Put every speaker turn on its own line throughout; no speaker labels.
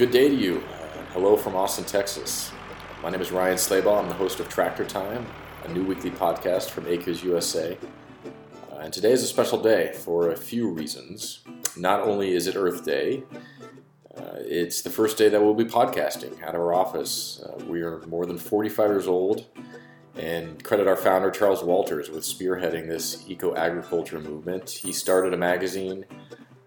Good day to you. Hello from Austin, Texas. My name is Ryan Slabaugh. I'm the host of Tractor Time, a new weekly podcast from Acres USA. Uh, and today is a special day for a few reasons. Not only is it Earth Day, uh, it's the first day that we'll be podcasting out of our office. Uh, we are more than 45 years old and credit our founder, Charles Walters, with spearheading this eco agriculture movement. He started a magazine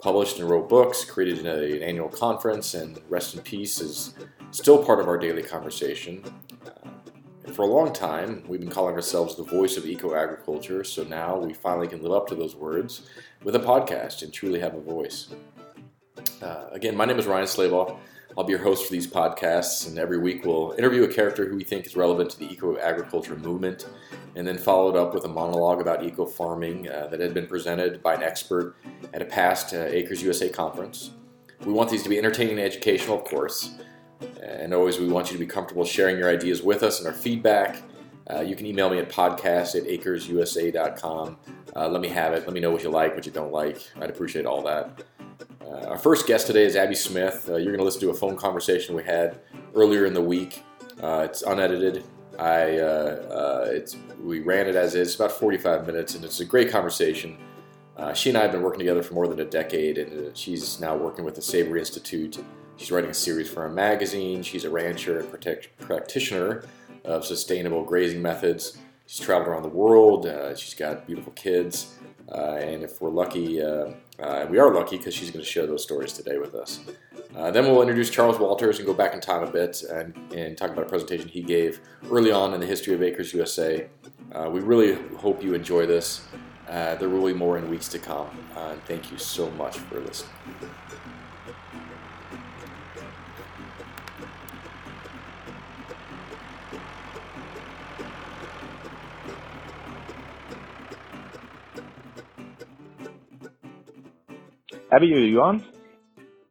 published and wrote books, created an annual conference, and Rest in Peace is still part of our daily conversation. Uh, for a long time, we've been calling ourselves the voice of eco agriculture, so now we finally can live up to those words with a podcast and truly have a voice. Uh, again, my name is Ryan Slabaugh. I'll be your host for these podcasts, and every week we'll interview a character who we think is relevant to the eco agriculture movement, and then followed up with a monologue about eco farming uh, that had been presented by an expert at a past uh, Acres USA conference. We want these to be entertaining and educational, of course, and always we want you to be comfortable sharing your ideas with us and our feedback. Uh, you can email me at podcast at acresusa.com. Uh, let me have it. Let me know what you like, what you don't like. I'd appreciate all that. Uh, our first guest today is Abby Smith. Uh, you're going to listen to a phone conversation we had earlier in the week. Uh, it's unedited. I uh, uh, it's we ran it as is. It's about 45 minutes, and it's a great conversation. Uh, she and I have been working together for more than a decade, and she's now working with the Savory Institute. She's writing a series for a magazine. She's a rancher and protect, practitioner of sustainable grazing methods. She's traveled around the world. she's got beautiful kids. And if we're lucky, uh, uh, we are lucky because she's going to share those stories today with us. then we'll introduce Charles Walters and go back in time a bit and, and talk about a presentation he gave early on in the history of Acres USA. we really hope you enjoy this. there will be more in weeks to come. thank you so much for listening.
Abby, are you on?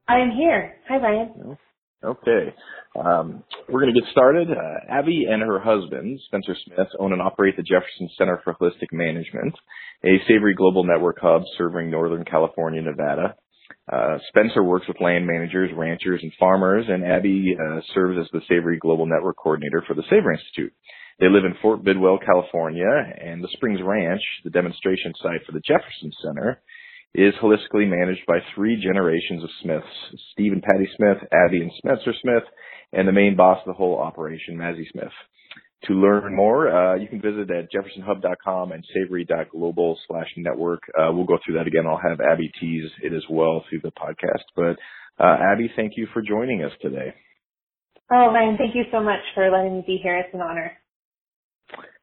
I am here. Hi, Ryan.
Okay. Um, we're going to get started. Uh, Abby and her husband, Spencer Smith, own and operate the Jefferson Center for Holistic Management, a savory global network hub serving Northern California, Nevada. Uh, Spencer works with land managers, ranchers, and farmers, and Abby uh, serves as the Savory Global Network Coordinator for the Savory Institute. They live in Fort Bidwell, California, and the Springs Ranch, the demonstration site for the Jefferson Center, is holistically managed by three generations of Smiths, Steve and Patty Smith, Abby and Spencer Smith, and the main boss of the whole operation, Mazzy Smith. To learn more, uh, you can visit at jeffersonhub.com and savory.global slash network. Uh, we'll go through that again. I'll have Abby tease it as well through the podcast. But uh, Abby, thank you for joining us today.
Oh, Ryan, thank you so much for letting me be here. It's an honor.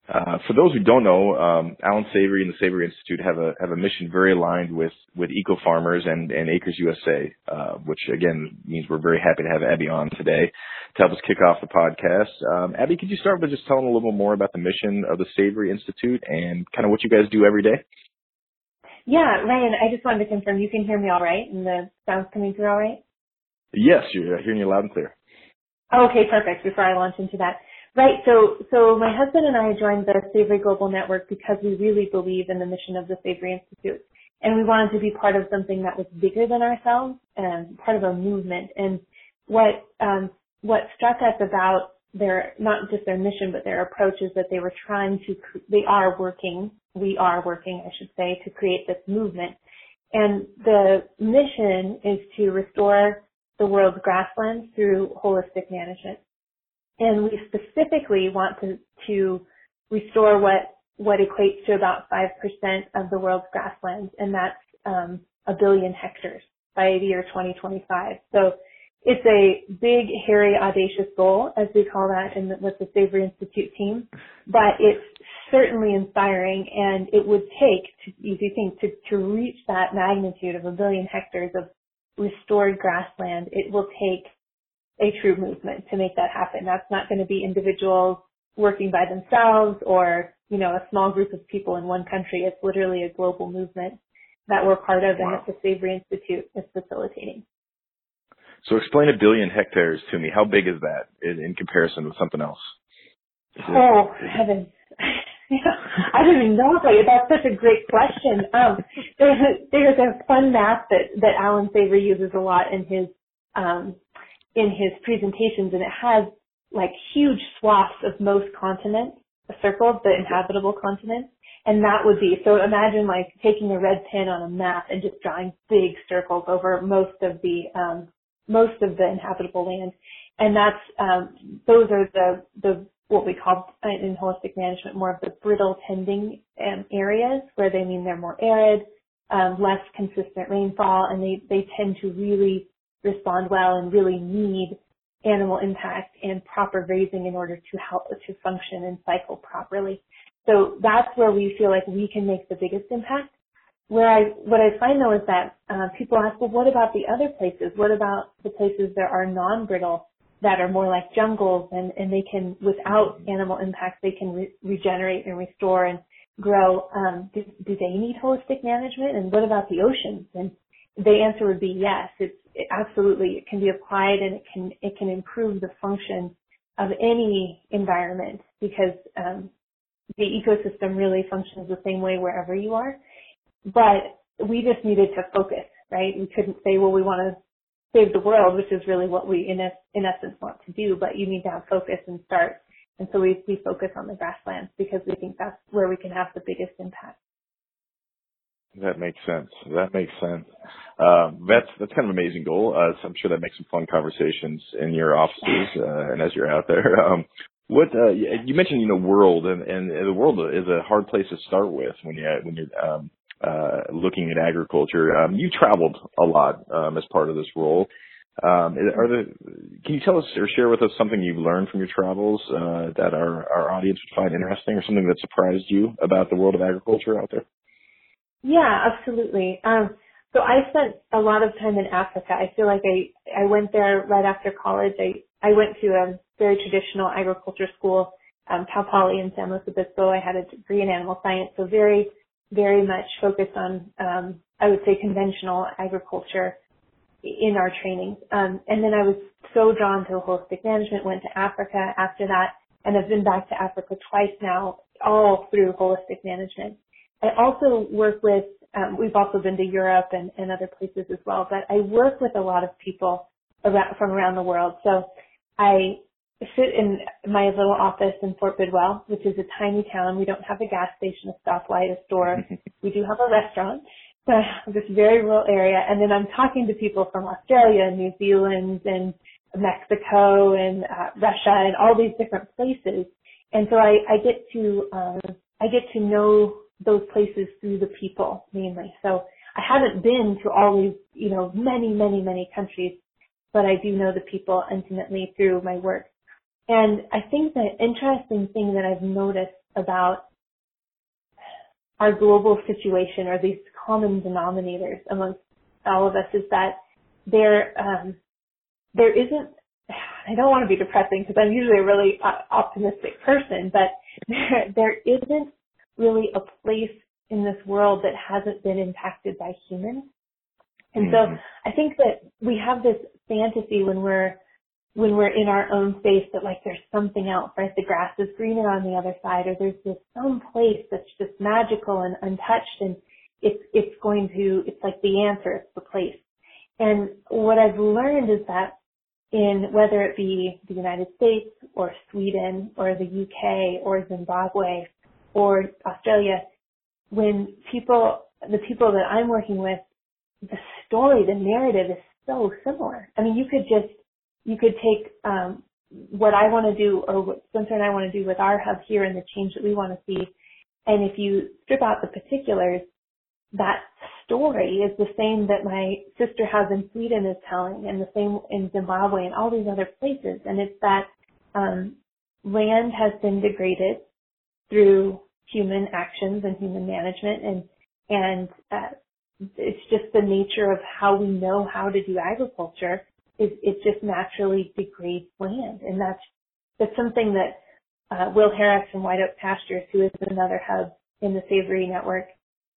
Uh, for those who don't know, um, Allan Savory and the Savory Institute have a have a mission very aligned with with eco farmers and and Acres USA, uh, which again means we're very happy to have Abby on today to help us kick off the podcast. Um, Abby, could you start by just telling a little more about the mission of the Savory Institute and kind of what you guys do every day?
Yeah, Ryan, I just wanted to confirm you can hear me all right and the sound's coming through all right.
Yes, you're hearing you loud and clear.
Okay, perfect. Before I launch into that. Right. So, so my husband and I joined the Savory Global Network because we really believe in the mission of the Savory Institute, and we wanted to be part of something that was bigger than ourselves and part of a movement. And what um, what struck us about their not just their mission but their approach is that they were trying to they are working we are working I should say to create this movement, and the mission is to restore the world's grasslands through holistic management and we specifically want to, to restore what what equates to about five percent of the world's grasslands, and that's um, a billion hectares by the year 2025. So it's a big, hairy, audacious goal, as we call that in the, with the Savory Institute team, but it's certainly inspiring, and it would take, to, if you think, to, to reach that magnitude of a billion hectares of restored grassland, it will take a true movement to make that happen. That's not going to be individuals working by themselves or, you know, a small group of people in one country. It's literally a global movement that we're part of wow. and that the Savory Institute is facilitating.
So explain a billion hectares to me. How big is that in, in comparison with something else?
Oh, heavens. I don't even know about you. That's such a great question. Um, there's a, there's a fun math that, that Allan Savory uses a lot in his um, in his presentations, and it has like huge swaths of most continents, circled the inhabitable continents, and that would be so. Imagine like taking a red pen on a map and just drawing big circles over most of the um, most of the inhabitable land, and that's um, those are the the what we call in holistic management more of the brittle tending um, areas where they mean they're more arid, um, less consistent rainfall, and they, they tend to really respond well and really need animal impact and proper grazing in order to help to function and cycle properly. So that's where we feel like we can make the biggest impact. Where I, what I find though is that uh, people ask, well, what about the other places? What about the places that are non-brittle that are more like jungles and, and they can, without animal impacts, they can re- regenerate and restore and grow. Um, do, do they need holistic management? And what about the oceans? And the answer would be yes. It's it, absolutely it can be applied and it can it can improve the function of any environment because um, the ecosystem really functions the same way wherever you are. But we just needed to focus, right? We couldn't say, well, we want to save the world, which is really what we in, in essence want to do, but you need to have focus and start. And so we, we focus on the grasslands because we think that's where we can have the biggest impact.
That makes sense. That makes sense. Um, that's that's kind of an amazing goal. Uh, so I'm sure that makes some fun conversations in your offices uh, and as you're out there. Um, what uh, you mentioned, you know, world and, and the world is a hard place to start with when you when you're um, uh, looking at agriculture. Um, you traveled a lot um, as part of this role. Um, are the, can you tell us or share with us something you've learned from your travels uh, that our, our audience would find interesting or something that surprised you about the world of agriculture out there?
Yeah, absolutely. Um, so I spent a lot of time in Africa. I feel like I, I went there right after college. I, I went to a very traditional agriculture school, um, Cal Poly in San Luis Obispo. I had a degree in animal science, so very very much focused on, um, I would say, conventional agriculture in our training. Um, and then I was so drawn to holistic management, went to Africa after that, and I've been back to Africa twice now, all through holistic management. I also work with, um, we've also been to Europe and, and other places as well, but I work with a lot of people around, from around the world. So I sit in my little office in Fort Bidwell, which is a tiny town. We don't have a gas station, a stoplight, a store. we do have a restaurant, but this very rural area. And then I'm talking to people from Australia, and New Zealand, and Mexico, and uh, Russia, and all these different places. And so I, I get to um, I get to know those places through the people mainly. So I haven't been to all these, you know, many, many, many countries, but I do know the people intimately through my work. And I think the interesting thing that I've noticed about our global situation or these common denominators amongst all of us is that there um, there isn't I don't want to be depressing because I'm usually a really optimistic person, but there, there isn't really a place in this world that hasn't been impacted by humans. And mm-hmm. so I think that we have this fantasy when we're when we're in our own space that like there's something else, right? The grass is greener on the other side or there's this some place that's just magical and untouched and it's, it's going to, it's like the answer, it's the place. And what I've learned is that in whether it be the United States or Sweden or the UK or Zimbabwe or Australia, when people, the people that I'm working with, the story, the narrative is so similar. I mean, you could just you could take um, what I want to do or what Spencer and I want to do with our hub here and the change that we want to see. And if you strip out the particulars, that story is the same that my sister has in Sweden is telling and the same in Zimbabwe and all these other places. And it's that um, land has been degraded through human actions and human management and and uh, it's just the nature of how we know how to do agriculture it, it just naturally degrades land. And that's, that's something that uh, Will Harris from White Oak Pastures, who is another hub in the Savory Network,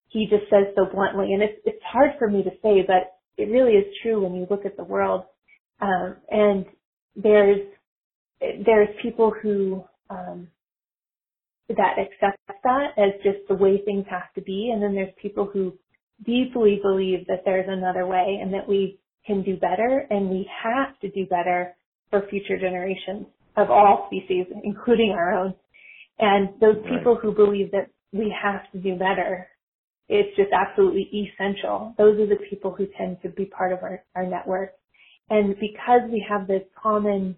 he just says so bluntly, and it's, it's hard for me to say, but it really is true when you look at the world. Um, and there's, there's people who, um, that accept that as just the way things have to be, and then there's people who deeply believe that there's another way and that we can do better and we have to do better for future generations of all species, including our own. And those right. people who believe that we have to do better, it's just absolutely essential. Those are the people who tend to be part of our, our network. And because we have this common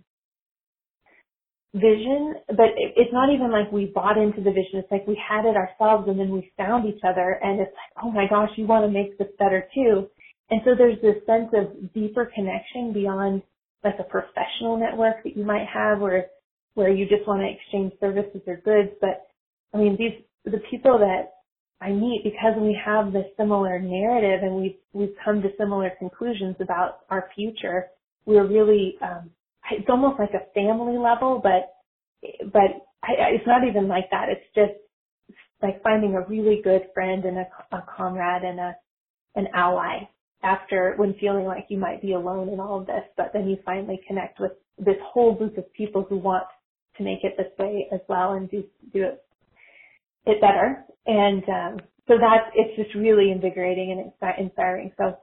vision, but it, it's not even like we bought into the vision. It's like we had it ourselves and then we found each other and it's like, oh my gosh, you want to make this better too. And so there's this sense of deeper connection beyond like a professional network that you might have where, where you just want to exchange services or goods. But I mean, these, the people that I meet because we have this similar narrative and we've, we've come to similar conclusions about our future. We're really, um, it's almost like a family level, but but I, it's not even like that. It's just like finding a really good friend and a, a comrade and a an ally after when feeling like you might be alone in all of this, but then you finally connect with this whole group of people who want to make it this way as well and do do it it better. And um, so that's it's just really invigorating and inspiring. So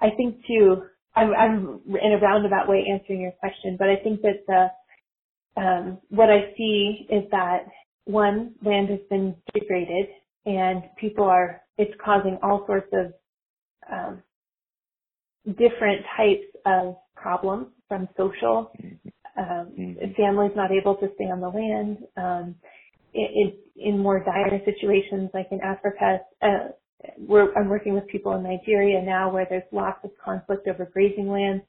I think too I'm, I'm in a roundabout way answering your question, but I think that the, um, what I see is that one, land has been degraded and people are, it's causing all sorts of, um, different types of problems from social, um, mm-hmm. families not able to stay on the land, um, in, in more dire situations like in Africa, uh, we're, I'm working with people in Nigeria now where there's lots of conflict over grazing lands.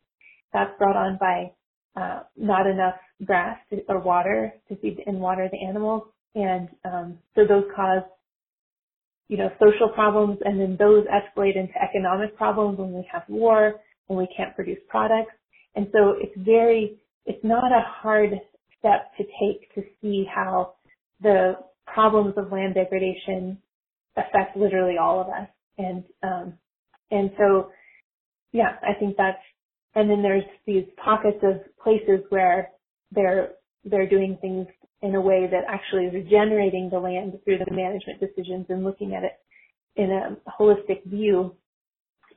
That's brought on by uh, not enough grass to, or water to feed and water the animals, and um, so those cause you know social problems, and then those escalate into economic problems when we have war, when we can't produce products, and so it's very it's not a hard step to take to see how the problems of land degradation affect literally all of us. And um, and so, yeah, I think that's. And then there's these pockets of places where they're they're doing things in a way that actually is regenerating the land through the management decisions and looking at it in a holistic view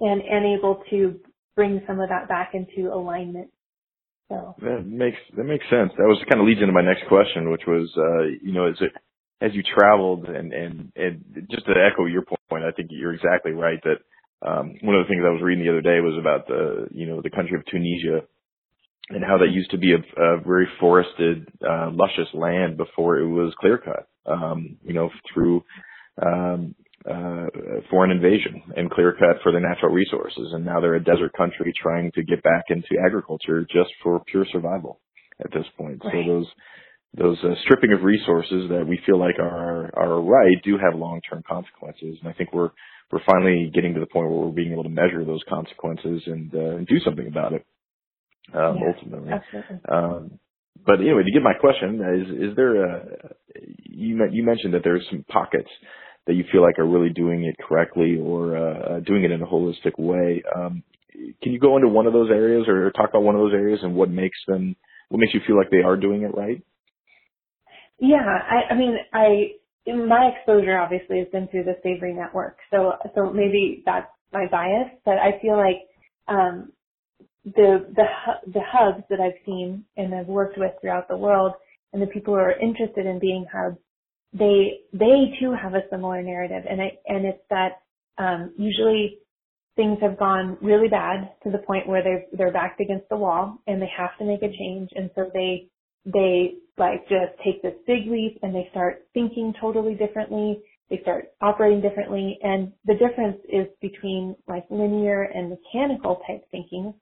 and, and able to bring some of that back into alignment. So
that makes that makes sense. That was kind of leads into my next question, which was, uh, you know, is it as you traveled and, and, and just to echo your point, I think you're exactly right that, um, one of the things I was reading the other day was about the, you know, the country of Tunisia and how that used to be a, a very forested, uh, luscious land before it was clear cut, um, you know, through, um, uh, foreign invasion and clear cut for their natural resources. And now they're a desert country trying to get back into agriculture just for pure survival at this point. Right. So those, those uh, stripping of resources that we feel like are are right do have long term consequences, and I think we're we're finally getting to the point where we're being able to measure those consequences and, uh, and do something about it. Um,
yeah,
ultimately,
absolutely.
Um, but anyway, to get my question is: Is there a you you mentioned that there's some pockets that you feel like are really doing it correctly or uh, doing it in a holistic way? Um, can you go into one of those areas or talk about one of those areas and what makes them what makes you feel like they are doing it right?
Yeah, I, I mean, I my exposure obviously has been through the Savory Network, so so maybe that's my bias, but I feel like um, the the the hubs that I've seen and I've worked with throughout the world, and the people who are interested in being hubs, they they too have a similar narrative, and I and it's that um, usually things have gone really bad to the point where they they're backed against the wall and they have to make a change, and so they they like just take this big leap and they start thinking totally differently. They start operating differently. And the difference is between like linear and mechanical type thinking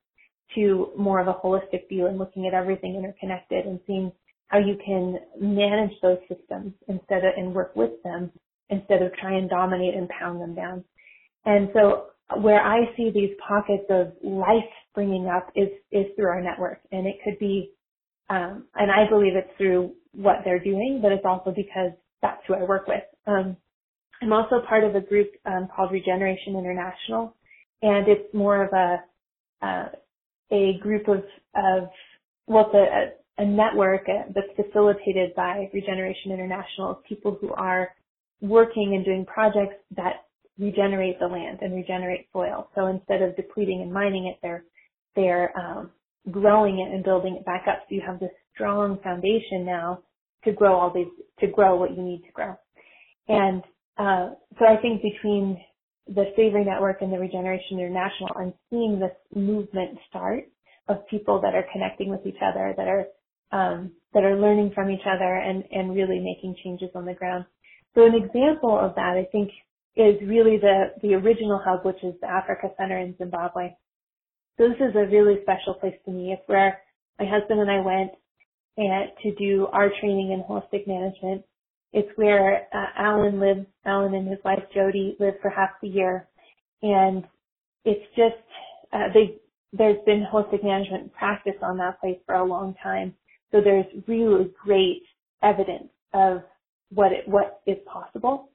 to more of a holistic view and looking at everything interconnected and seeing how you can manage those systems instead of and work with them instead of try and dominate and pound them down. And so where I see these pockets of life springing up is, is through our network. And it could be um, and I believe it's through what they're doing, but it's also because that's who I work with. Um, I'm also part of a group um, called Regeneration International, and it's more of a uh, a group of of well, it's a, a network that's facilitated by Regeneration International people who are working and doing projects that regenerate the land and regenerate soil. So instead of depleting and mining it, they're they're um, growing it and building it back up. So you have this strong foundation now to grow all these, to grow what you need to grow. And uh, so I think between the Savory Network and the Regeneration International, I'm seeing this movement start of people that are connecting with each other, that are um, that are learning from each other and, and really making changes on the ground. So an example of that, I think, is really the, the original hub, which is the Africa Center in Zimbabwe. So this is a really special place to me. It's where my husband and I went and to do our training in holistic management. It's where uh, Allan lives. Allan and his wife Jody live for half the year, and it's just uh, they. There's been holistic management practice on that place for a long time, so there's really great evidence of what it what is possible.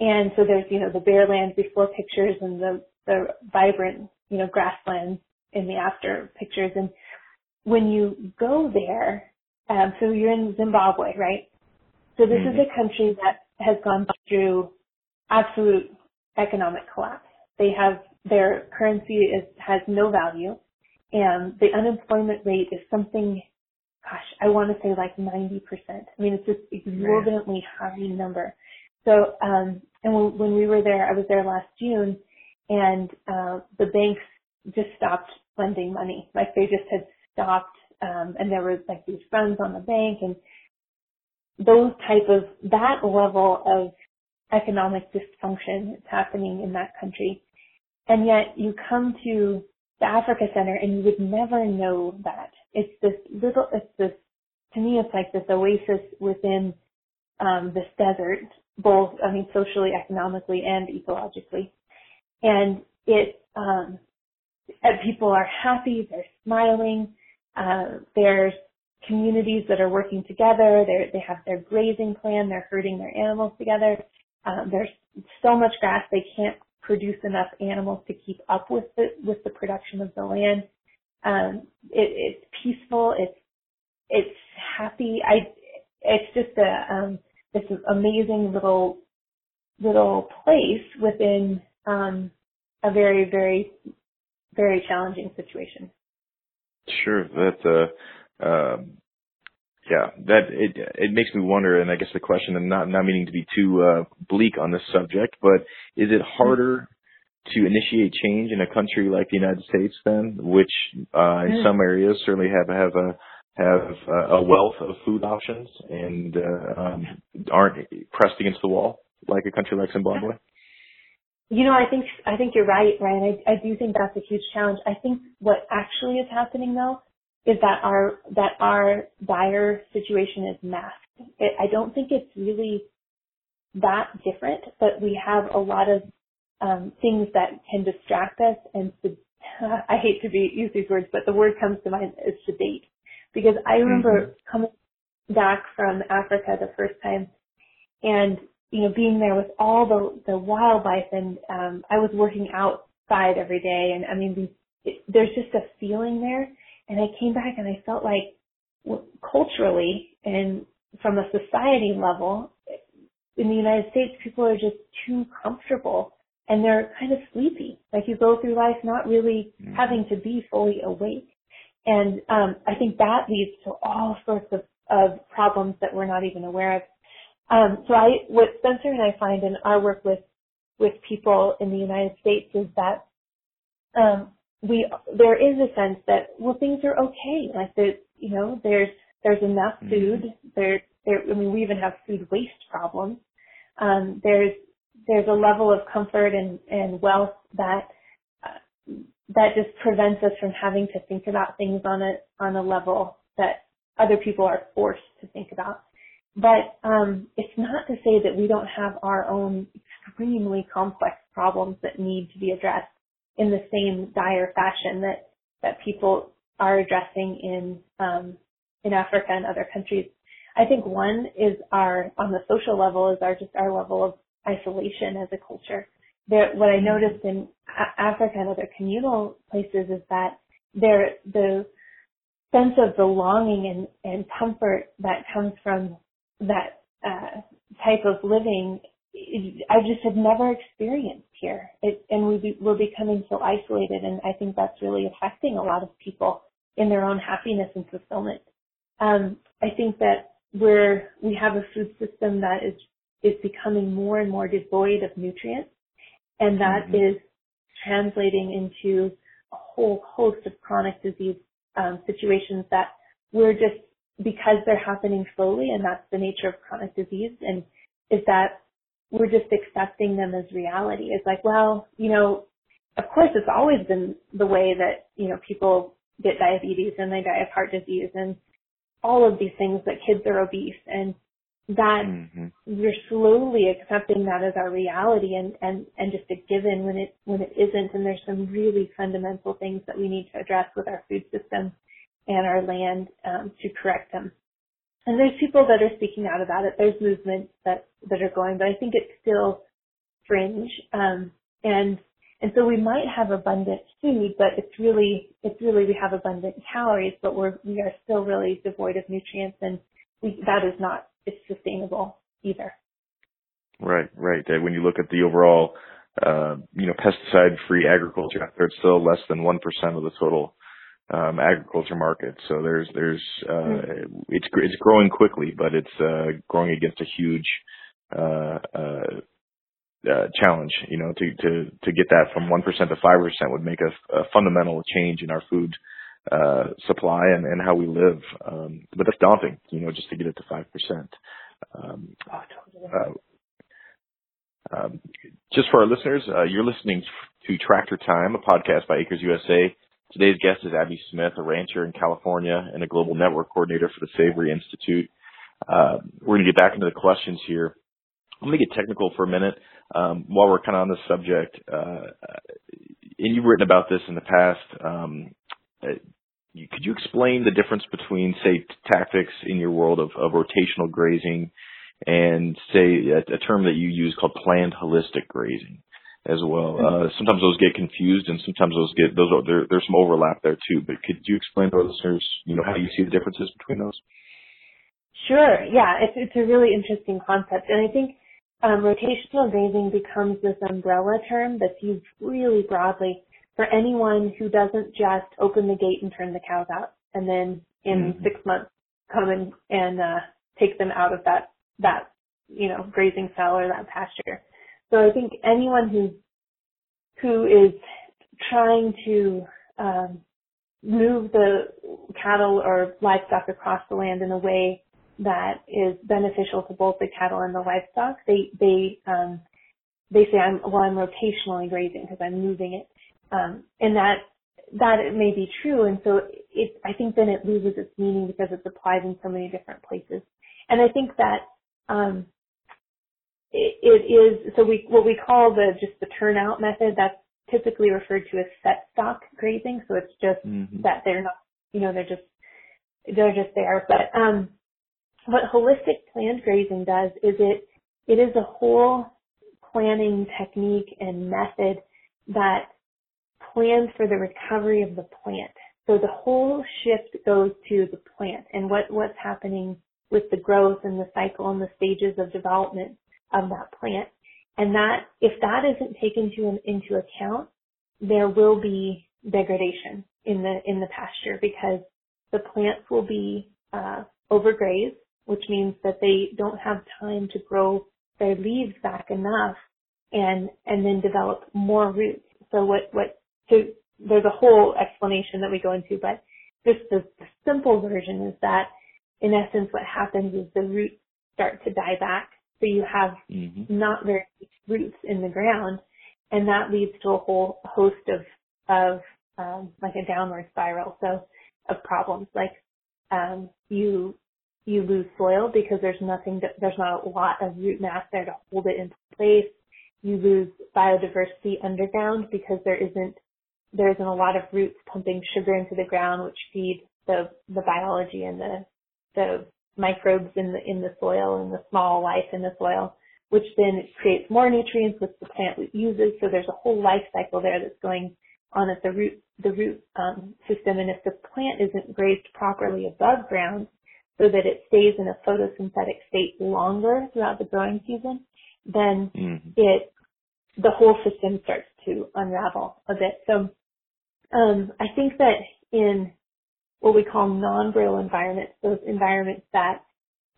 And so there's, you know, the bare land before pictures and the, the vibrant, you know, grasslands in the after pictures. And when you go there, um, so you're in Zimbabwe, right? So this mm-hmm. is a country that has gone through absolute economic collapse. They have their currency is has no value, and the unemployment rate is something. Gosh, I want to say like 90%. I mean, it's just exorbitantly high number. So, um, and when, when we were there, I was there last June, and uh, the banks just stopped lending money. Like they just had stopped, um, and there was like these funds on the bank, and those type of that level of economic dysfunction is happening in that country. And yet you come to the Africa Center and you would never know that. It's this little, it's this, to me it's like this oasis within um, this desert both, I mean, socially, economically, and ecologically. And it, um, people are happy, they're smiling, uh, there's communities that are working together, they're, they have their grazing plan, they're herding their animals together. Um, there's so much grass they can't produce enough animals to keep up with the with the production of the land. Um, it, it's peaceful. It's it's happy. I it's just a um, this amazing little little place within um, a very very very challenging situation.
Sure, that uh, um, yeah, that it it makes me wonder, and I guess the question, and not not meaning to be too uh, bleak on this subject, but is it harder to initiate change in a country like the United States, then, which uh, in some areas certainly have have a have a wealth of food options and uh, um, aren't pressed against the wall like a country like Zimbabwe?
You know, I think I think you're right, Ryan. I, I do think that's a huge challenge. I think what actually is happening though is that our that our dire situation is masked. It, I don't think it's really that different, but we have a lot of um, things that can distract us and I hate to be use these words, but the word comes to mind is sedate because I remember mm-hmm. coming back from Africa the first time and you know being there with all the the wildlife and um I was working outside every day and I mean it, there's just a feeling there and I came back and I felt like well, culturally and from a society level in the United States people are just too comfortable and they're kind of sleepy like you go through life not really mm-hmm. having to be fully awake and um, I think that leads to all sorts of, of problems that we're not even aware of. Um, so I, what Spencer and I find in our work with with people in the United States is that um, we there is a sense that well things are okay, like that you know there's there's enough mm-hmm. food. There there I mean we even have food waste problems. Um, there's there's a level of comfort and, and wealth that uh, that just prevents us from having to think about things on a on a level that other people are forced to think about. But um, it's not to say that we don't have our own extremely complex problems that need to be addressed in the same dire fashion that that people are addressing in um, in Africa and other countries. I think one is our on the social level is our just our level of isolation as a culture there, what I noticed in Africa and other communal places is that there, the sense of belonging and, and comfort that comes from that uh, type of living I just have never experienced here. It, and we be, we're becoming so isolated, and I think that's really affecting a lot of people in their own happiness and fulfillment. Um, I think that we're we have a food system that is is becoming more and more devoid of nutrients, and that mm-hmm. is translating into a whole host of chronic disease um, situations that we're just because they're happening slowly, and that's the nature of chronic disease, and is that we're just accepting them as reality. It's like, well, you know, of course it's always been the way that, you know, people get diabetes and they die of heart disease and all of these things that kids are obese and that mm-hmm. we're slowly accepting that as our reality and, and, and just a given when it when it isn't and there's some really fundamental things that we need to address with our food system and our land um, to correct them. And there's people that are speaking out about it. There's movements that that are going, but I think it's still fringe. Um, and and so we might have abundant food, but it's really it's really we have abundant calories, but we're we are still really devoid of nutrients, and we, that is not it's sustainable either.
Right, right. When you look at the overall, uh, you know, pesticide-free agriculture it's still less than one percent of the total um, agriculture market. So there's there's uh, mm-hmm. it's it's growing quickly, but it's uh, growing against a huge uh, uh, uh, challenge. You know, to to to get that from one percent to five percent would make a, a, fundamental change in our food uh, supply and, and how we live. Um, but that's daunting. You know, just to get it to five percent. Um, uh, um, just for our listeners, uh, you're listening to Tractor Time, a podcast by Acres USA. Today's guest is Abby Smith, a rancher in California and a global network coordinator for the Savory Institute. Uh, we're going to get back into the questions here. I'm going to get technical for a minute um, while we're kind of on this subject. Uh, and you've written about this in the past. Um, uh, could you explain the difference between, say, tactics in your world of, of rotational grazing and, say, a, a, term that you use called planned holistic grazing? As well. Uh, sometimes those get confused, and sometimes those get those are, there, there's some overlap there too. But could you explain to our listeners, you know, how you see the differences between those?
Sure. Yeah, it's it's a really interesting concept, and I think um, rotational grazing becomes this umbrella term that's used really broadly for anyone who doesn't just open the gate and turn the cows out, and then in mm-hmm. six months come and and uh, take them out of that that you know grazing cell or that pasture. So I think anyone who who is trying to um, move the cattle or livestock across the land in a way that is beneficial to both the cattle and the livestock, they they um, they say I'm well I'm rotationally grazing because I'm moving it, um, and that that it may be true, and so it I think then it loses its meaning because it's applied in so many different places, and I think that um, it, is so we what we call the just the turnout method that's typically referred to as set stock grazing so it's just mm-hmm. that they're not you know they're just they're just there. But um what holistic planned grazing does is it it is a whole planning technique and method that plans for the recovery of the plant. So the whole shift goes to the plant and what what's happening with the growth and the cycle and the stages of development of that plant. And that, if that isn't taken to, into account, there will be degradation in the, in the pasture because the plants will be, uh, overgrazed, which means that they don't have time to grow their leaves back enough and, and then develop more roots. So what, what, so there's a whole explanation that we go into, but just the, the simple version is that in essence what happens is the roots start to die back so you have mm-hmm. not very deep roots in the ground, and that leads to a whole host of of um, like a downward spiral. So of problems like um, you you lose soil because there's nothing to, there's not a lot of root mass there to hold it in place. You lose biodiversity underground because there isn't there isn't a lot of roots pumping sugar into the ground which feed the the biology and the the microbes in the in the soil and the small life in the soil, which then creates more nutrients which the plant uses. So there's a whole life cycle there that's going on at the root the root um, system. And if the plant isn't grazed properly above ground, so that it stays in a photosynthetic state longer throughout the growing season, then mm-hmm. it the whole system starts to unravel a bit. So um, I think that in what we call non-brittle environments, those environments that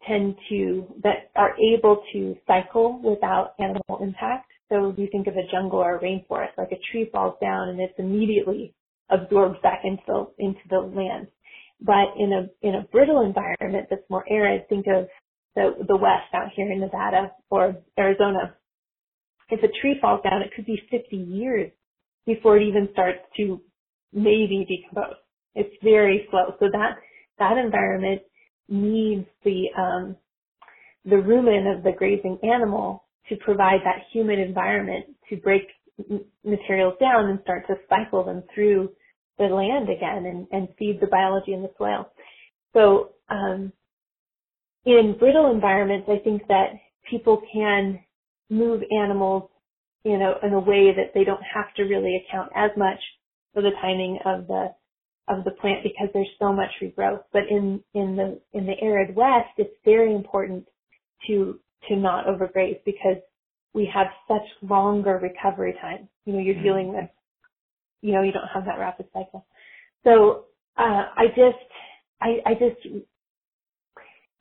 tend to that are able to cycle without animal impact. So if you think of a jungle or a rainforest, like a tree falls down and it's immediately absorbed back into the, into the land. But in a in a brittle environment that's more arid, think of the the west out here in Nevada or Arizona. If a tree falls down, it could be 50 years before it even starts to maybe decompose. It's very slow. So that that environment needs the um, the rumen of the grazing animal to provide that humid environment to break materials down and start to cycle them through the land again and, and feed the biology in the soil. So um, in brittle environments, I think that people can move animals you know, in a way that they don't have to really account as much for the timing of the of the plant because there's so much regrowth. But in in the in the arid west, it's very important to to not overgraze because we have such longer recovery time. You know, you're mm-hmm. dealing with, you know, you don't have that rapid cycle. So uh, I just I I just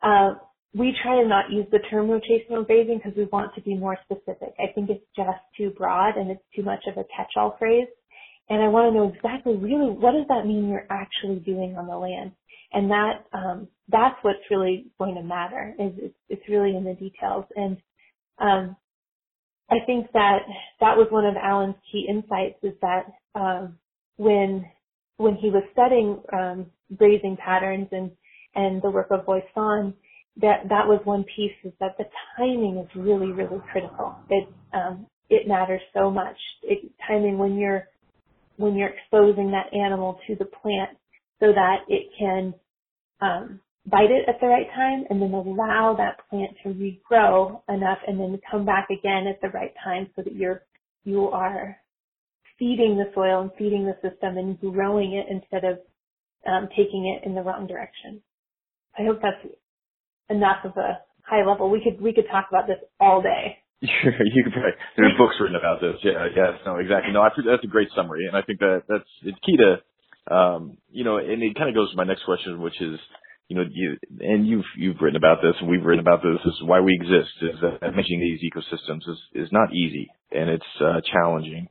uh, we try to not use the term rotational grazing because we want to be more specific. I think it's just too broad and it's too much of a catch-all phrase. And I want to know exactly really what does that mean you're actually doing on the land? And that, um, that's what's really going to matter is it's, it's really in the details. And, um, I think that that was one of Allan's key insights is that, um, when, when he was studying, um, grazing patterns and, and the work of Voisin, that that was one piece is that the timing is really really critical. It um, it matters so much. It, timing when you're when you're exposing that animal to the plant so that it can um, bite it at the right time and then allow that plant to regrow enough and then come back again at the right time so that you're you are feeding the soil and feeding the system and growing it instead of um, taking it in the wrong direction. I hope that's enough of a high level. We could we could talk about this all day.
Sure, you could probably, there are books written about this. Yeah, yes, no, exactly. No, I, that's a great summary, and I think that that's it's key to, um, you know, and it kind of goes to my next question, which is, you know, you and you've you've written about this, and we've written about this. This is why we exist. Is that managing these ecosystems is is not easy, and it's uh, challenging,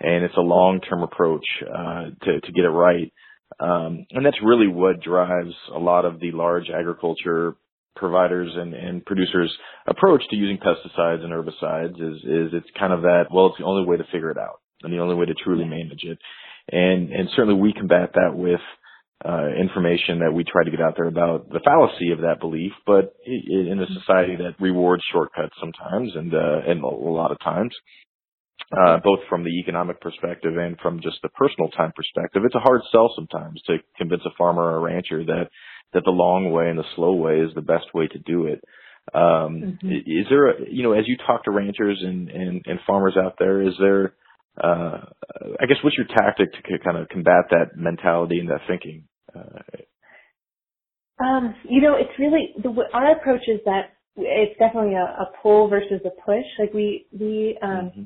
and it's a long term approach uh, to to get it right. Um, and that's really what drives a lot of the large agriculture providers and, and producers approach to using pesticides and herbicides is, is it's kind of that, well, it's the only way to figure it out and the only way to truly manage it. And, and certainly we combat that with, uh, information that we try to get out there about the fallacy of that belief, but in a society that rewards shortcuts sometimes and, uh, and a lot of times, uh, both from the economic perspective and from just the personal time perspective, it's a hard sell sometimes to convince a farmer or a rancher that that the long way and the slow way is the best way to do it. Um, mm-hmm. Is there, a, you know, as you talk to ranchers and, and, and farmers out there, is there, uh, I guess, what's your tactic to kind of combat that mentality and that thinking? Uh,
um, you know, it's really the, our approach is that it's definitely a, a pull versus a push. Like we we um, mm-hmm.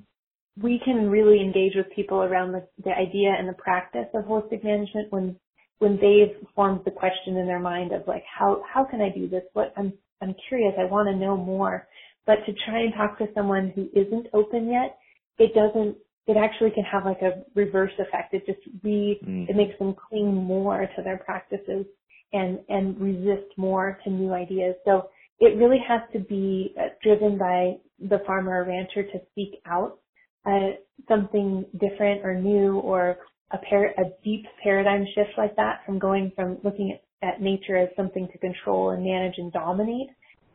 we can really engage with people around the, the idea and the practice of holistic management when when they've formed the question in their mind of like how how can I do this? What I'm I'm curious, I want to know more. But to try and talk to someone who isn't open yet, it doesn't it actually can have like a reverse effect. It just re mm. it makes them cling more to their practices and and resist more to new ideas. So it really has to be uh, driven by the farmer or rancher to seek out uh, something different or new or a, par- a deep paradigm shift like that from going from looking at, at nature as something to control and manage and dominate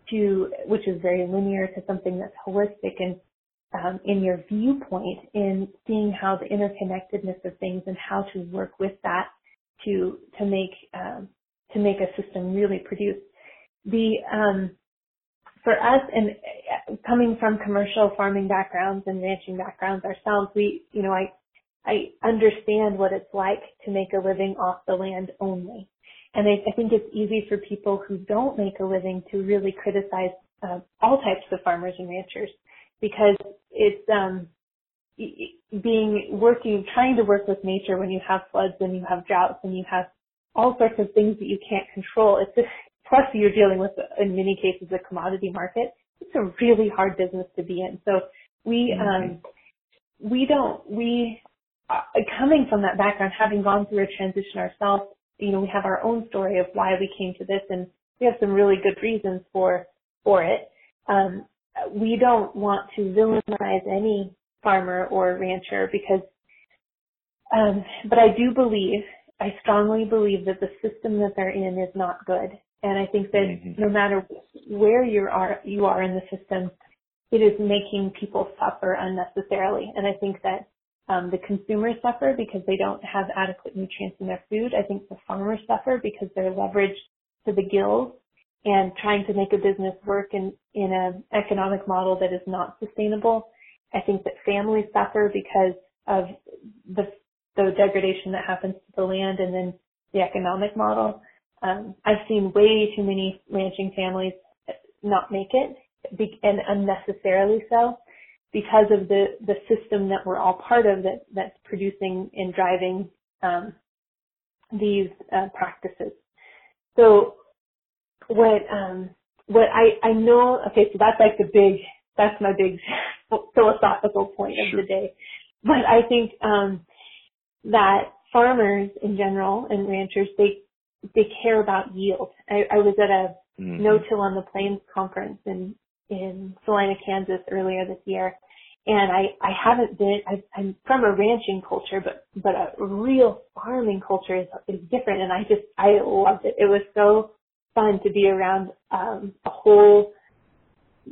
to, which is very linear, to something that's holistic and um, in your viewpoint in seeing how the interconnectedness of things and how to work with that to to make um, to make a system really produce. The um, for us and uh, coming from commercial farming backgrounds and ranching backgrounds ourselves we you know I I understand what it's like to make a living off the land only. And I, I think it's easy for people who don't make a living to really criticize uh, all types of farmers and ranchers because it's um, being working, trying to work with nature when you have floods and you have droughts and you have all sorts of things that you can't control. It's just, plus you're dealing with, in many cases, a commodity market. It's a really hard business to be in. So we, mm-hmm. um, we don't, we, coming from that background, having gone through a transition ourselves, you know, we have our own story of why we came to this and we have some really good reasons for, for it. Um, we don't want to villainize any farmer or rancher because, um, but I do believe, I strongly believe that the system that they're in is not good. And I think that mm-hmm. no matter where you are, you are in the system, it is making people suffer unnecessarily. And I think that um, the consumers suffer because they don't have adequate nutrients in their food. I think the farmers suffer because they're leveraged to the gills and trying to make a business work in, in an economic model that is not sustainable. I think that families suffer because of the, the degradation that happens to the land and then the economic model. Um, I've seen way too many ranching families not make it and unnecessarily so because of the, the system that we're all part of that, that's producing and driving um, these uh, practices. So what um, what I, I know okay, so that's like the big that's my big philosophical point of the day. But I think um, that farmers in general and ranchers they they care about yield. I, I was at a mm-hmm. No Till on the Plains conference in in Salina, Kansas earlier this year, and I I haven't been. I, I'm from a ranching culture, but but a real farming culture is is different, and I just I loved it. It was so fun to be around um, a whole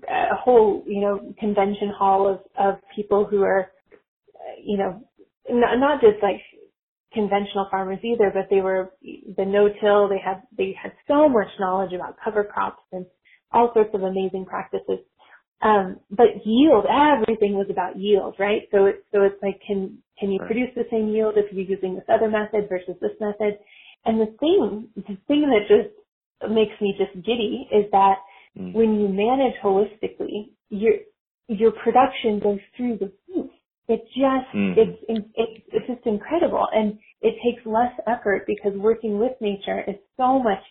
a whole you know convention hall of of people who are you know not, not just like conventional farmers either, but they were the no-till. They had they had so much knowledge about cover crops and all sorts of amazing practices. Um, but yield, everything was about yield, right? So it, so it's like, can can you right. produce the same yield if you're using this other method versus this method? And the thing, the thing that just makes me just giddy is that mm. when you manage holistically, your your production goes through the roof. It just mm. it's it's it's just incredible, and it takes less effort because working with nature is so much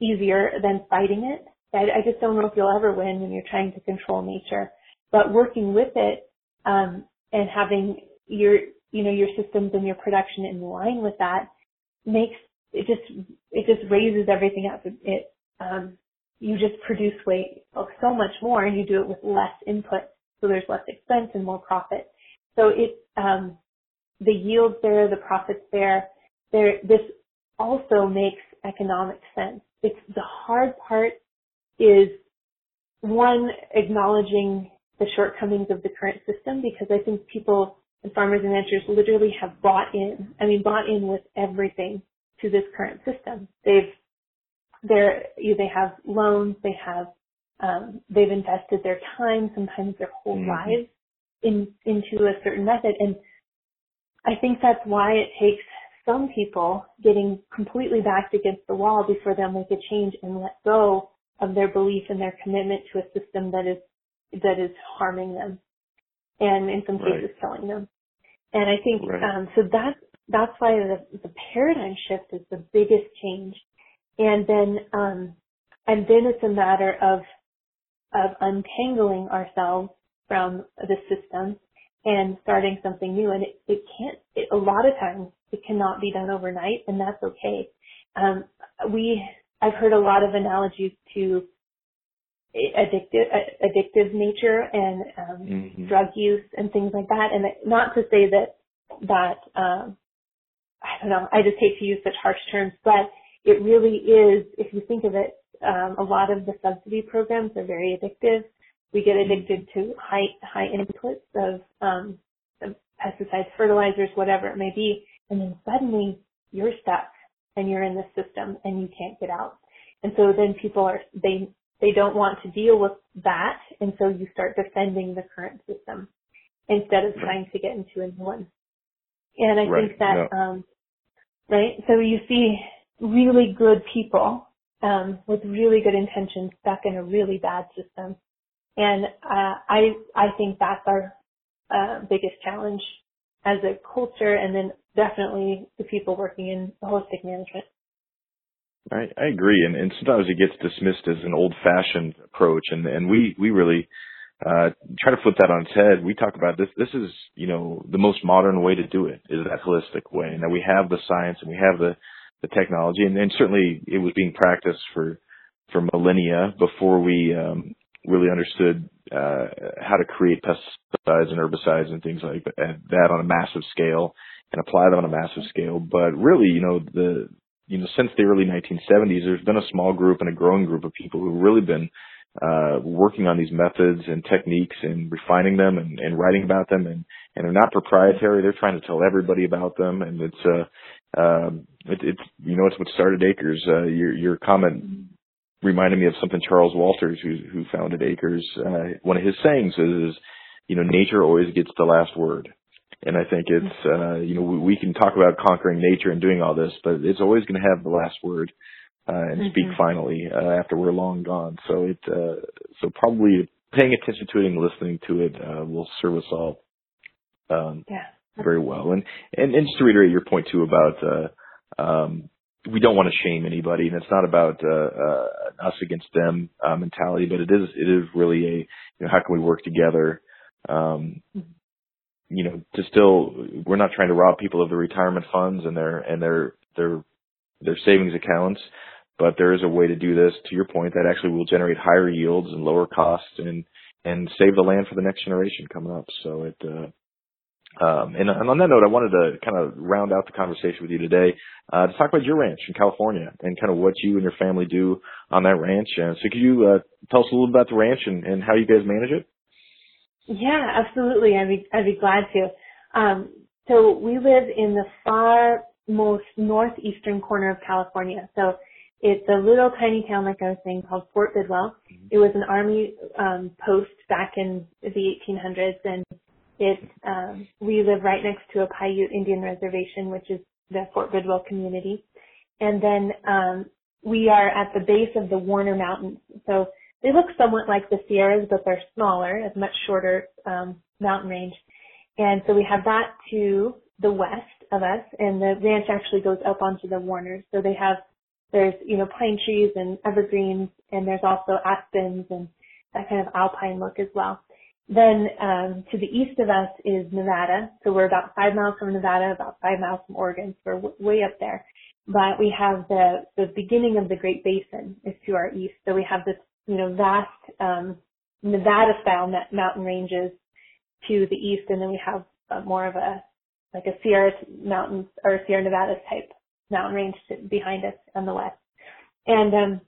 easier than fighting it. I, I just don't know if you'll ever win when you're trying to control nature, but working with it um, and having your you know your systems and your production in line with that makes it just it just raises everything up. It, um, you just produce weight so much more, and you do it with less input, so there's less expense and more profit. So it um, the yields there, the profits there. There, this also makes economic sense. It's the hard part is one acknowledging the shortcomings of the current system because I think people and farmers and ranchers literally have bought in. I mean, bought in with everything to this current system. They've they're they have loans, they have um, they've invested their time, sometimes their whole mm-hmm. lives in into a certain method, and I think that's why it takes some people getting completely backed against the wall before they'll make a change and let go of their belief and their commitment to a system that is that is harming them, and in some cases right. killing them. And I think right. um, so that's that's why the, the paradigm shift is the biggest change. And then, um, and then it's a matter of, of untangling ourselves from the system and starting something new. And it, it can't, it, a lot of times it cannot be done overnight and that's okay. Um, we, I've heard a lot of analogies to addictive, addictive nature and um, mm-hmm. drug use and things like that. And not to say that that um, I don't know, I just hate to use such harsh terms, but it really is, if you think of it, um, a lot of the subsidy programs are very addictive. We get mm-hmm. addicted to high, high inputs of, um, of pesticides, fertilizers, whatever it may be, and then suddenly you're stuck and you're in the system and you can't get out. And so then people are, they, they don't want to deal with that, and so you start defending the current system instead of trying to get into a new one. And I right. think that, yeah. um, right? So you see really good people, um, with really good intentions stuck in a really bad system. And uh, I I think that's our uh, biggest challenge as a culture, and then definitely the people working in holistic management.
I, I agree, and, and sometimes it gets dismissed as an old-fashioned approach, and and we we really uh, try to flip that on its head. We talk about this. This is you know the most modern way to do it is that holistic way, and that we have the science and we have the the technology, and, and certainly it was being practiced for for millennia before we um, really understood uh, how to create pesticides and herbicides and things like that on a massive scale and apply them on a massive scale. But really, you know, the you know since the early 1970s, there's been a small group and a growing group of people who've really been uh, working on these methods and techniques and refining them and, and writing about them and, and they're not proprietary. They're trying to tell everybody about them and it's, uh, um, it, it's, you know, it's what started Acres. Uh, your, your comment reminded me of something Charles Walters, who, who founded Acres. Uh, one of his sayings is, is, you know, nature always gets the last word. And I think it's, uh, you know, we, we can talk about conquering nature and doing all this, but it's always going to have the last word uh, and mm-hmm. speak finally uh, after we're long gone. So it uh, so probably paying attention to it and listening to it uh, will serve us all um, yeah. very well. And, and and just to reiterate your point too about uh, um, we don't want to shame anybody, and it's not about uh, uh, us against them uh, mentality, but it is it is really a you know how can we work together. Um, you know, to still, we're not trying to rob people of their retirement funds and their and their their their savings accounts but there is a way to do this, to your point, that actually will generate higher yields and lower costs and and save the land for the next generation coming up. So it uh, um, and, and, on that note, I wanted to kind of round out the conversation with you today uh, to talk about your ranch in California and kind of what you and your family do on that ranch. Uh, so could you uh, tell us a little about the ranch and, and, how you guys manage it?
Yeah, absolutely. I'd be, I'd be glad to. Um, so we live in the far most northeastern corner of California. So it's a little tiny town, like I was saying, called Fort Bidwell. Mm-hmm. It was an army um, post back in the 1800s, and it um, we live right next to a Paiute Indian reservation, which is the Fort Bidwell community. And then um, we are at the base of the Warner Mountains. So they look somewhat like the Sierras, but they're smaller, a much shorter um, mountain range. And so we have that to the west of us, and the ranch actually goes up onto the Warners. So they have there's, you know, pine trees and evergreens, and there's also aspens and that kind of alpine look as well. Then um, to the east of us is Nevada. So we're about five miles from Nevada, about five miles from Oregon. So we're w- way up there. But we have the the beginning of the Great Basin is to our east. So we have this, you know, vast um, Nevada-style mountain ranges to the east, and then we have uh, more of a like a Sierra Mountains or Sierra Nevadas type mountain range behind us on the west. And um,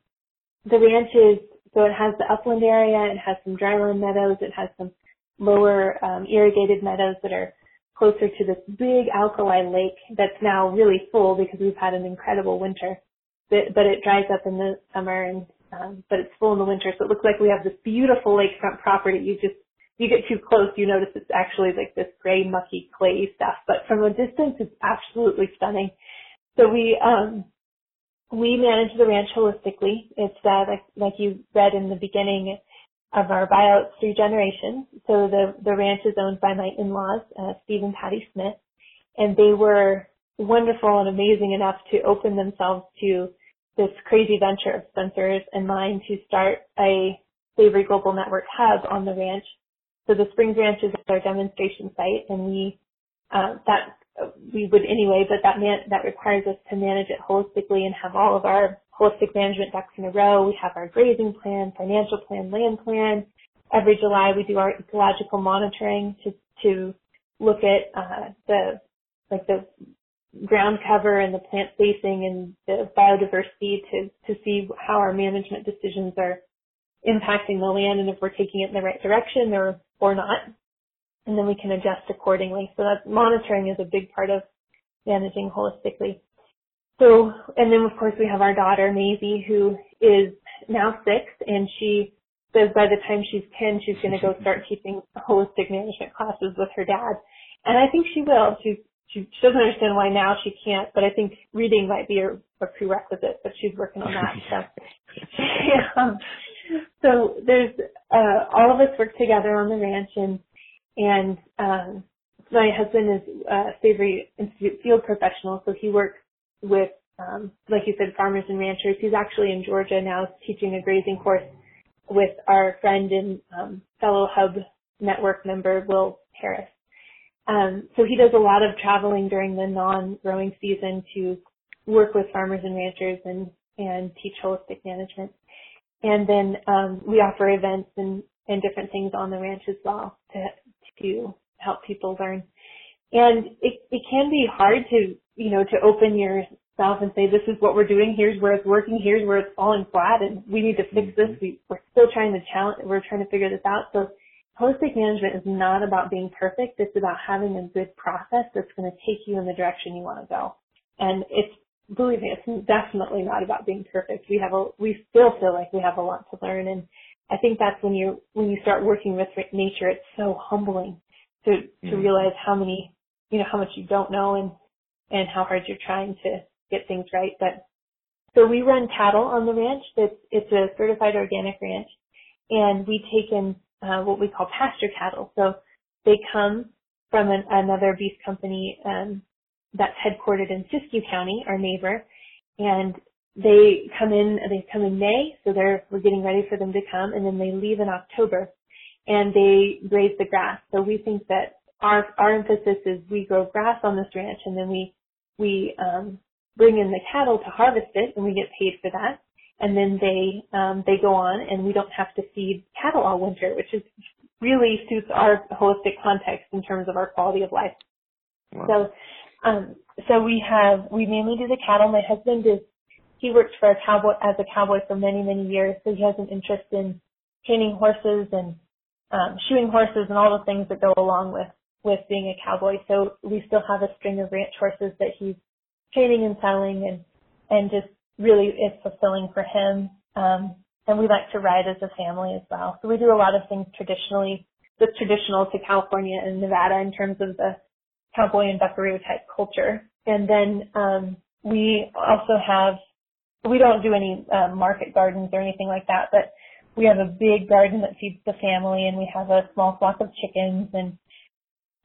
the ranch is, so it has the upland area, it has some dryland meadows, it has some lower um, irrigated meadows that are closer to this big alkali lake that's now really full because we've had an incredible winter. But, but it dries up in the summer and um, but it's full in the winter, so it looks like we have this beautiful lakefront property. You just you get too close, you notice it's actually like this gray, mucky clay stuff. But from a distance, it's absolutely stunning. So we um, we manage the ranch holistically. It's uh, like like you read in the beginning of our bio, it's three generations. So the the ranch is owned by my in-laws, uh, Steve and Patty Smith, and they were wonderful and amazing enough to open themselves to this crazy venture of Spencer's and mine to start a Savory Global Network hub on the ranch. So the Springs Ranch is our demonstration site, and we uh, that we would anyway, but that man, that requires us to manage it holistically and have all of our holistic management ducks in a row. We have our grazing plan, financial plan, land plan. Every July we do our ecological monitoring to to look at uh, the like the ground cover and the plant spacing and the biodiversity to to see how our management decisions are impacting the land and if we're taking it in the right direction or or not and then we can adjust accordingly. So that monitoring is a big part of managing holistically. So, and then of course we have our daughter Maisie who is now six and she says by the time she's 10 she's going to go start teaching holistic management classes with her dad. And I think she will. She, she, she doesn't understand why now she can't, but I think reading might be a, a prerequisite, but she's working on that. So, yeah. so there's uh, all of us work together on the ranch, and and um, my husband is a Savory Institute field professional, so he works with, um, like you said, farmers and ranchers. He's actually in Georgia now teaching a grazing course with our friend and um, fellow Hub network member, Will Harris. Um, so he does a lot of traveling during the non-growing season to work with farmers and ranchers and, and teach holistic management. And then um, we offer events and, and different things on the ranch as well to, to help people learn. And it, it can be hard to, you know, to open yourself and say, this is what we're doing, here's where it's working, here's where it's falling flat, and we need to fix this. Mm-hmm. We, we're still trying to challenge, we're trying to figure this out. So holistic management is not about being perfect. It's about having a good process that's going to take you in the direction you want to go. And it's, believe me, it's definitely not about being perfect. We have a, we still feel like we have a lot to learn. And I think that's when you, when you start working with nature, it's so humbling to, to mm-hmm. realize how many, you know, how much you don't know and, and how hard you're trying to get things right. But so we run cattle on the ranch. It's, it's a certified organic ranch and we take in uh, what we call pasture cattle. So they come from an, another beef company um, that's headquartered in Siskiyou County, our neighbor, and they come in. They come in May, so they're we're getting ready for them to come, and then they leave in October, and they graze the grass. So we think that our our emphasis is we grow grass on this ranch, and then we we um, bring in the cattle to harvest it, and we get paid for that and then they um, they go on, and we don't have to feed cattle all winter, which is really suits our holistic context in terms of our quality of life. Wow. So, um, so we have we mainly do the cattle. My husband is he worked for a cowboy as a cowboy for many many years, so he has an interest in training horses and um, shoeing horses and all the things that go along with with being a cowboy. So we still have a string of ranch horses that he's training and selling and and just really is fulfilling for him. Um, and we like to ride as a family as well. So we do a lot of things traditionally, that's traditional to California and Nevada in terms of the cowboy and buckaroo type culture. And then um, we also have, we don't do any uh, market gardens or anything like that, but we have a big garden that feeds the family and we have a small flock of chickens and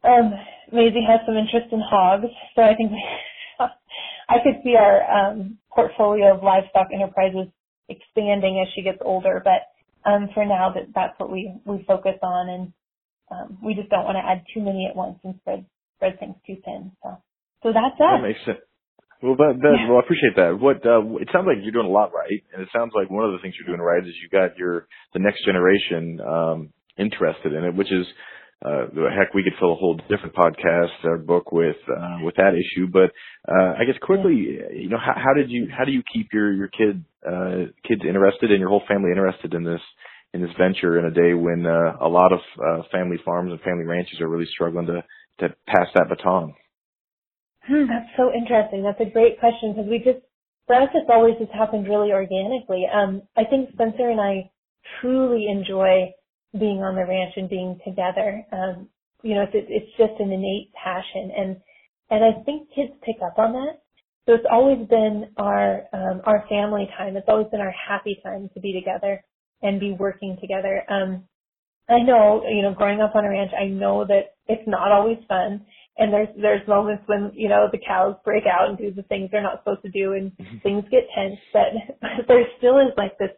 um, Maisie has some interest in hogs, so I think I could see our um, portfolio of livestock enterprises expanding as she gets older, but um, for now, that that's what we we focus on, and um, we just don't want to add too many at once and spread spread things too thin. So so that's
us. That makes sense. Well, but, but yeah. well, I appreciate that. What uh, it sounds like you're doing a lot right, and it sounds like one of the things you're doing right is you got your the next generation um, interested in it, which is uh, heck, we could fill a whole different podcast or book with uh, with that issue. But uh, I guess quickly, you know, how, how did you how do you keep your your kid uh, kids interested and your whole family interested in this in this venture in a day when uh, a lot of uh, family farms and family ranches are really struggling to to pass that baton?
Hmm, that's so interesting. That's a great question because we just for us it's always just happened really organically. Um, I think Spencer and I truly enjoy being on the ranch and being together. Um, you know, it's, it's just an innate passion and, and I think kids pick up on that. So it's always been our, um, our family time. It's always been our happy time to be together and be working together. Um, I know, you know, growing up on a ranch, I know that it's not always fun. And there's, there's moments when, you know, the cows break out and do the things they're not supposed to do and mm-hmm. things get tense, but, but there still is like this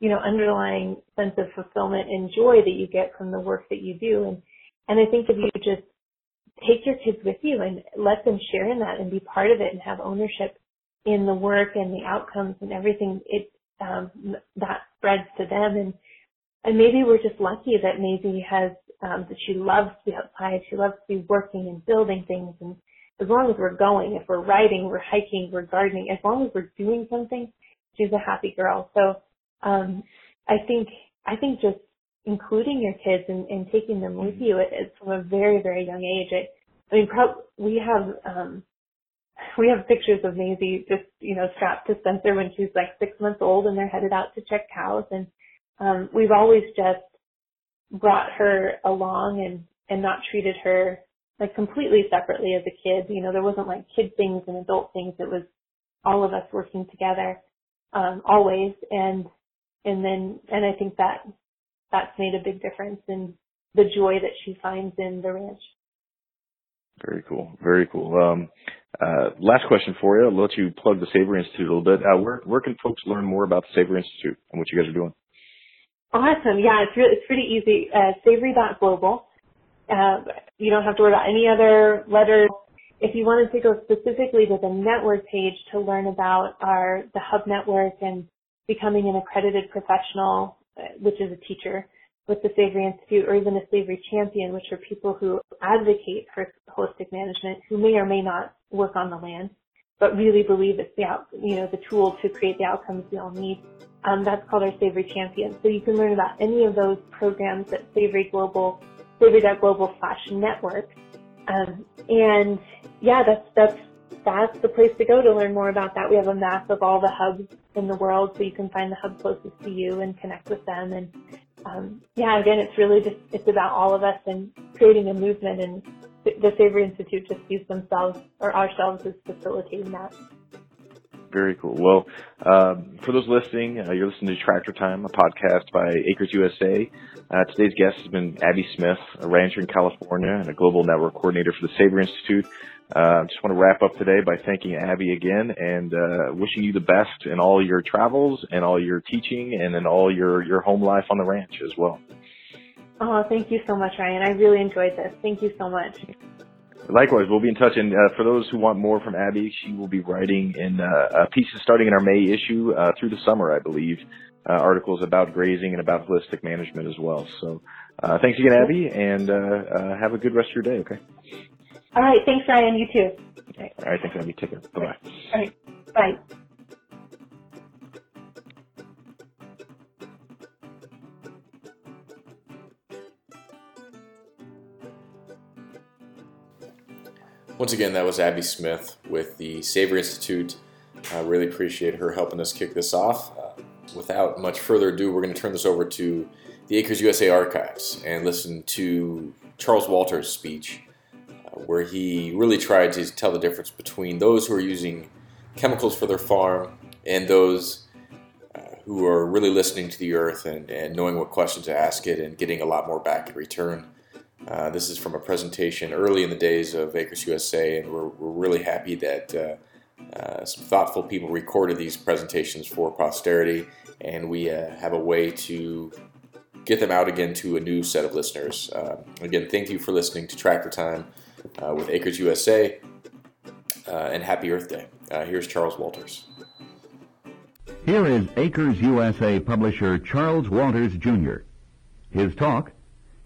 you know, underlying sense of fulfillment and joy that you get from the work that you do. And, and I think if you just take your kids with you and let them share in that and be part of it and have ownership in the work and the outcomes and everything, it, um, that spreads to them. And, and maybe we're just lucky that Maisie has, um, that she loves to be outside. She loves to be working and building things. And as long as we're going, if we're riding, we're hiking, we're gardening, as long as we're doing something, she's a happy girl. So um, I think I think just including your kids and, and taking them with mm-hmm. you it, from a very very young age. It, I mean, pro- we have um, we have pictures of Maisie just you know strapped to Spencer when she's like six months old, and they're headed out to check cows, and um, we've always just brought her along and and not treated her like completely separately as a kid. You know, there wasn't like kid things and adult things. It was all of us working together um, always, and and then and I think that that's made a big difference in the joy that she finds in the ranch.
Very cool. Very cool. Um, uh, last question for you. I'll let you plug the Savory Institute a little bit. Uh, where, where can folks learn more about the Savory Institute and what you guys are doing?
Awesome. Yeah, it's really, it's pretty easy. Uh, savory.global. Uh, you don't have to worry about any other letters. If you wanted to go specifically to the network page to learn about our, the hub network and becoming an accredited professional, uh, which is a teacher, with the Savory Institute or even a Savory Champion, which are people who advocate for holistic management who may or may not work on the land, but really believe it's the out, you know, the tool to create the outcomes we all need. Um, that's called our Savory Champion. So you can learn about any of those programs at Savory Global, Savory.global slash network. Um, and yeah, that's, that's, that's the place to go to learn more about that. We have a map of all the hubs in the world so you can find the hub closest to you and connect with them and um, yeah, again, it's really just it's about all of us and creating a movement, and the Savory Institute just sees themselves or ourselves as facilitating that.
Very cool. Well, um, for those listening, uh, you're listening to Tractor Time, a podcast by Acres USA. Uh, today's guest has been Abby Smith, a rancher in California and a global network coordinator for the Savory Institute. I uh, just want to wrap up today by thanking Abby again and uh, wishing you the best in all your travels and all your teaching and in all your, your home life on the ranch as well.
Oh, thank you so much, Ryan. I really enjoyed this. Thank you so much.
Likewise, we'll be in touch. And uh, for those who want more from Abby, she will be writing in uh, pieces starting in our May issue uh, through the summer, I believe, uh, articles about grazing and about holistic management as well. So uh, thanks again, Abby, and uh, have a good rest of your day, okay?
All right. Thanks, Ryan. You too.
All right. Thanks, Abby. Take care. Bye-bye.
All right. Bye.
Once again, that was Abby Smith with the Savory Institute. I really appreciate her helping us kick this off. Uh, without much further ado, we're going to turn this over to the Acres USA archives and listen to Charles Walters' speech, uh, where he really tried to tell the difference between those who are using chemicals for their farm and those uh, who are really listening to the earth and, and knowing what questions to ask it and getting a lot more back in return. Uh, this is from a presentation early in the days of Acres USA, and we're, we're really happy that uh, uh, some thoughtful people recorded these presentations for posterity, and we uh, have a way to get them out again to a new set of listeners. Uh, again, thank you for listening to Tractor Time uh, with Acres USA, and happy Earth Day. here's Charles Walters.
Here is Acres USA publisher Charles Walters, Jr. His talk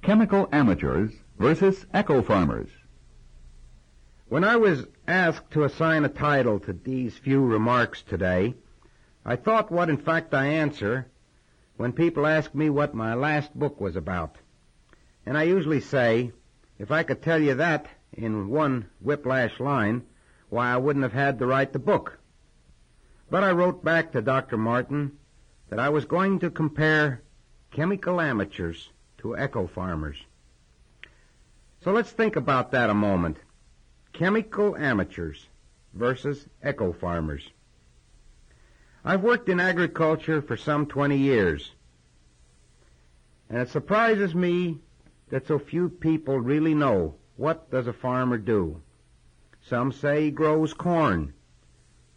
chemical amateurs versus eco farmers.
When I was asked to assign a title to these few remarks today, I thought what in fact I answer when people ask me what my last book was about. And I usually say, if I could tell you that in one whiplash line, why I wouldn't have had to write the book. But I wrote back to Dr. Martin that I was going to compare chemical amateurs to eco farmers. So let's think about that a moment. Chemical amateurs versus eco farmers. I've worked in agriculture for some 20 years, and it surprises me that so few people really know what does a farmer do. Some say he grows corn,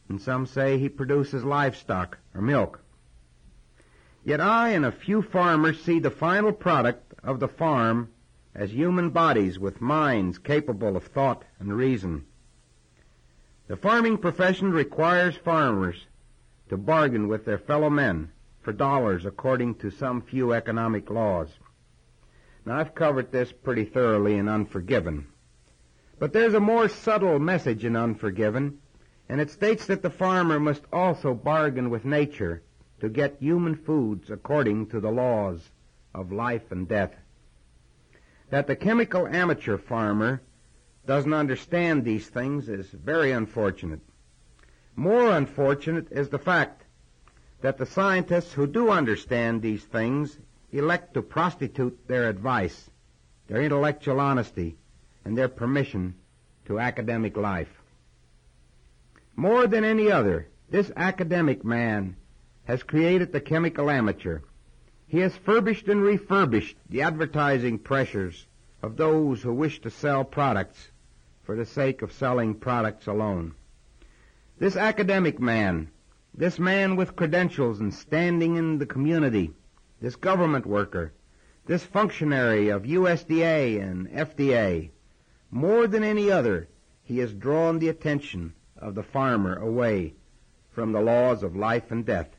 and some say he produces livestock or milk. Yet I and a few farmers see the final product of the farm as human bodies with minds capable of thought and reason. The farming profession requires farmers to bargain with their fellow men for dollars according to some few economic laws. Now I've covered this pretty thoroughly in Unforgiven. But there's a more subtle message in Unforgiven, and it states that the farmer must also bargain with nature to get human foods according to the laws of life and death. That the chemical amateur farmer doesn't understand these things is very unfortunate. More unfortunate is the fact that the scientists who do understand these things elect to prostitute their advice, their intellectual honesty, and their permission to academic life. More than any other, this academic man has created the chemical amateur. He has furbished and refurbished the advertising pressures of those who wish to sell products for the sake of selling products alone. This academic man, this man with credentials and standing in the community, this government worker, this functionary of USDA and FDA, more than any other, he has drawn the attention of the farmer away from the laws of life and death.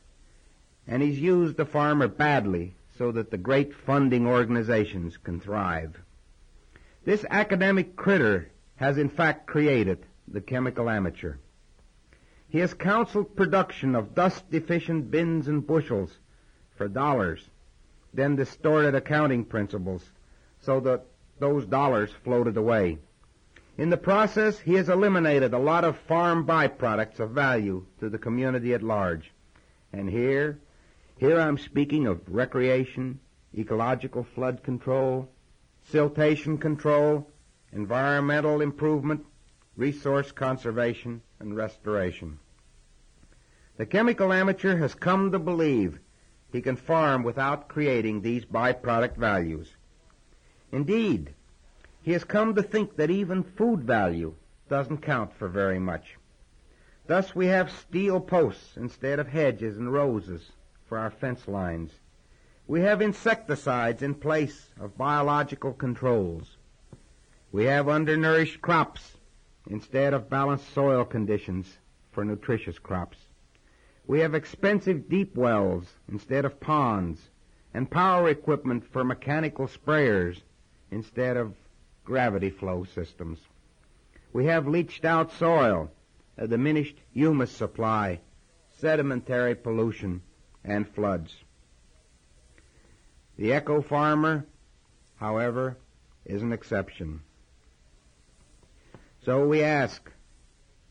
And he's used the farmer badly so that the great funding organizations can thrive. This academic critter has in fact created the chemical amateur. He has counseled production of dust deficient bins and bushels for dollars, then distorted accounting principles so that those dollars floated away. In the process, he has eliminated a lot of farm byproducts of value to the community at large. And here, here I'm speaking of recreation, ecological flood control, siltation control, environmental improvement, resource conservation, and restoration. The chemical amateur has come to believe he can farm without creating these byproduct values. Indeed, he has come to think that even food value doesn't count for very much. Thus we have steel posts instead of hedges and roses for our fence lines. We have insecticides in place of biological controls. We have undernourished crops instead of balanced soil conditions for nutritious crops. We have expensive deep wells instead of ponds and power equipment for mechanical sprayers instead of gravity flow systems. We have leached out soil, a diminished humus supply, sedimentary pollution, and floods. The eco farmer, however, is an exception. So we ask,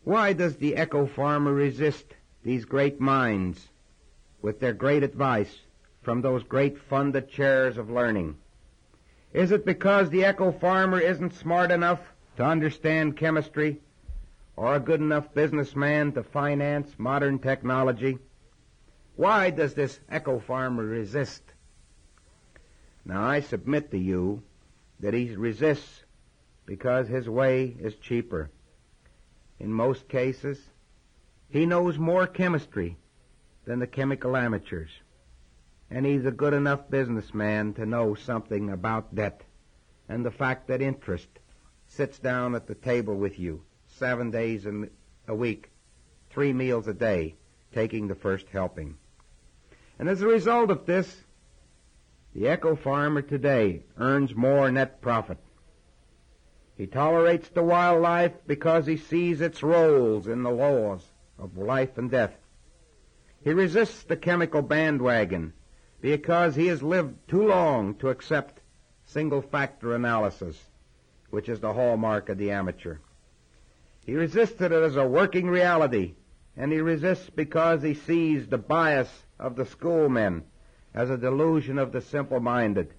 why does the eco farmer resist these great minds with their great advice from those great funded chairs of learning? Is it because the eco farmer isn't smart enough to understand chemistry or a good enough businessman to finance modern technology? Why does this eco farmer resist? Now I submit to you that he resists because his way is cheaper. In most cases, he knows more chemistry than the chemical amateurs. And he's a good enough businessman to know something about debt and the fact that interest sits down at the table with you seven days a week, three meals a day, taking the first helping. And as a result of this, the eco farmer today earns more net profit he tolerates the wildlife because he sees its roles in the laws of life and death. He resists the chemical bandwagon because he has lived too long to accept single factor analysis, which is the hallmark of the amateur. He resisted it as a working reality, and he resists because he sees the bias of the schoolmen as a delusion of the simple-minded,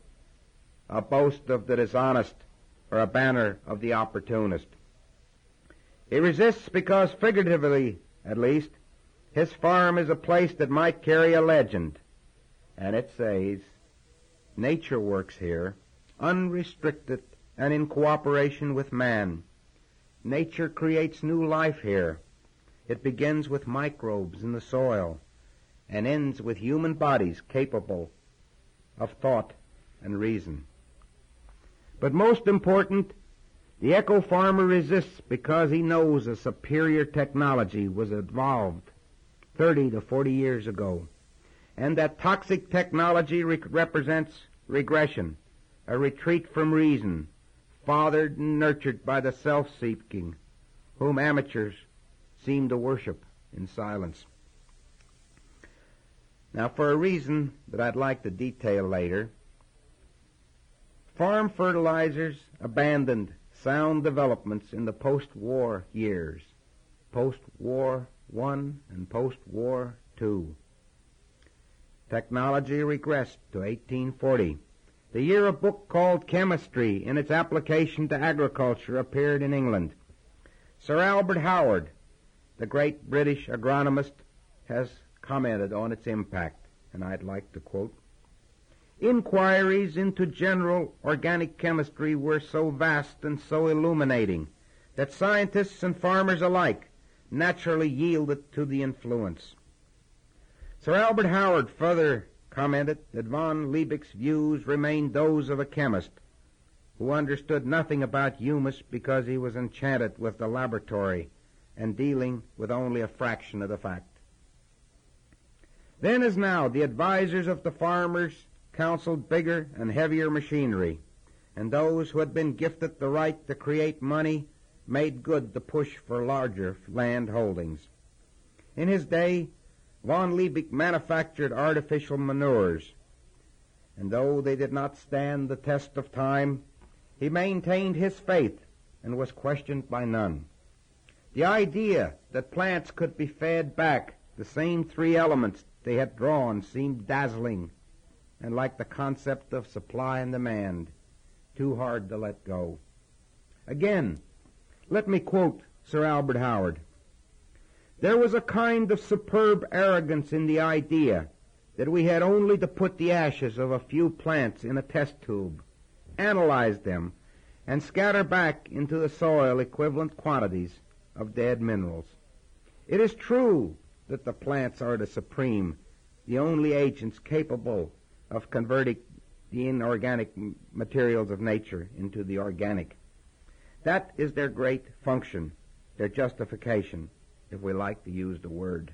a boast of the dishonest, or a banner of the opportunist. He resists because, figuratively at least, his farm is a place that might carry a legend. And it says, Nature works here, unrestricted and in cooperation with man. Nature creates new life here. It begins with microbes in the soil and ends with human bodies capable of thought and reason. But most important, the eco farmer resists because he knows a superior technology was evolved 30 to 40 years ago, and that toxic technology re- represents regression, a retreat from reason, fathered and nurtured by the self-seeking, whom amateurs seem to worship in silence. Now, for a reason that I'd like to detail later, Farm fertilizers abandoned sound developments in the post-war years. Post-war one and post-war two. Technology regressed to 1840. The year a book called Chemistry in its application to agriculture appeared in England. Sir Albert Howard, the great British agronomist, has commented on its impact, and I'd like to quote, Inquiries into general organic chemistry were so vast and so illuminating that scientists and farmers alike naturally yielded to the influence. Sir Albert Howard further commented that von Liebig's views remained those of a chemist who understood nothing about humus because he was enchanted with the laboratory and dealing with only a fraction of the fact. Then as now, the advisers of the farmers counseled bigger and heavier machinery, and those who had been gifted the right to create money made good the push for larger land holdings. In his day, von Liebig manufactured artificial manures, and though they did not stand the test of time, he maintained his faith and was questioned by none. The idea that plants could be fed back the same three elements they had drawn seemed dazzling and like the concept of supply and demand, too hard to let go. Again, let me quote Sir Albert Howard. There was a kind of superb arrogance in the idea that we had only to put the ashes of a few plants in a test tube analyze them, and scatter back into the soil equivalent quantities of dead minerals. It is true that the plants are the supreme, the only agents capable of converting the inorganic materials of nature into the organic. That is their great function, their justification, if we like to use the word.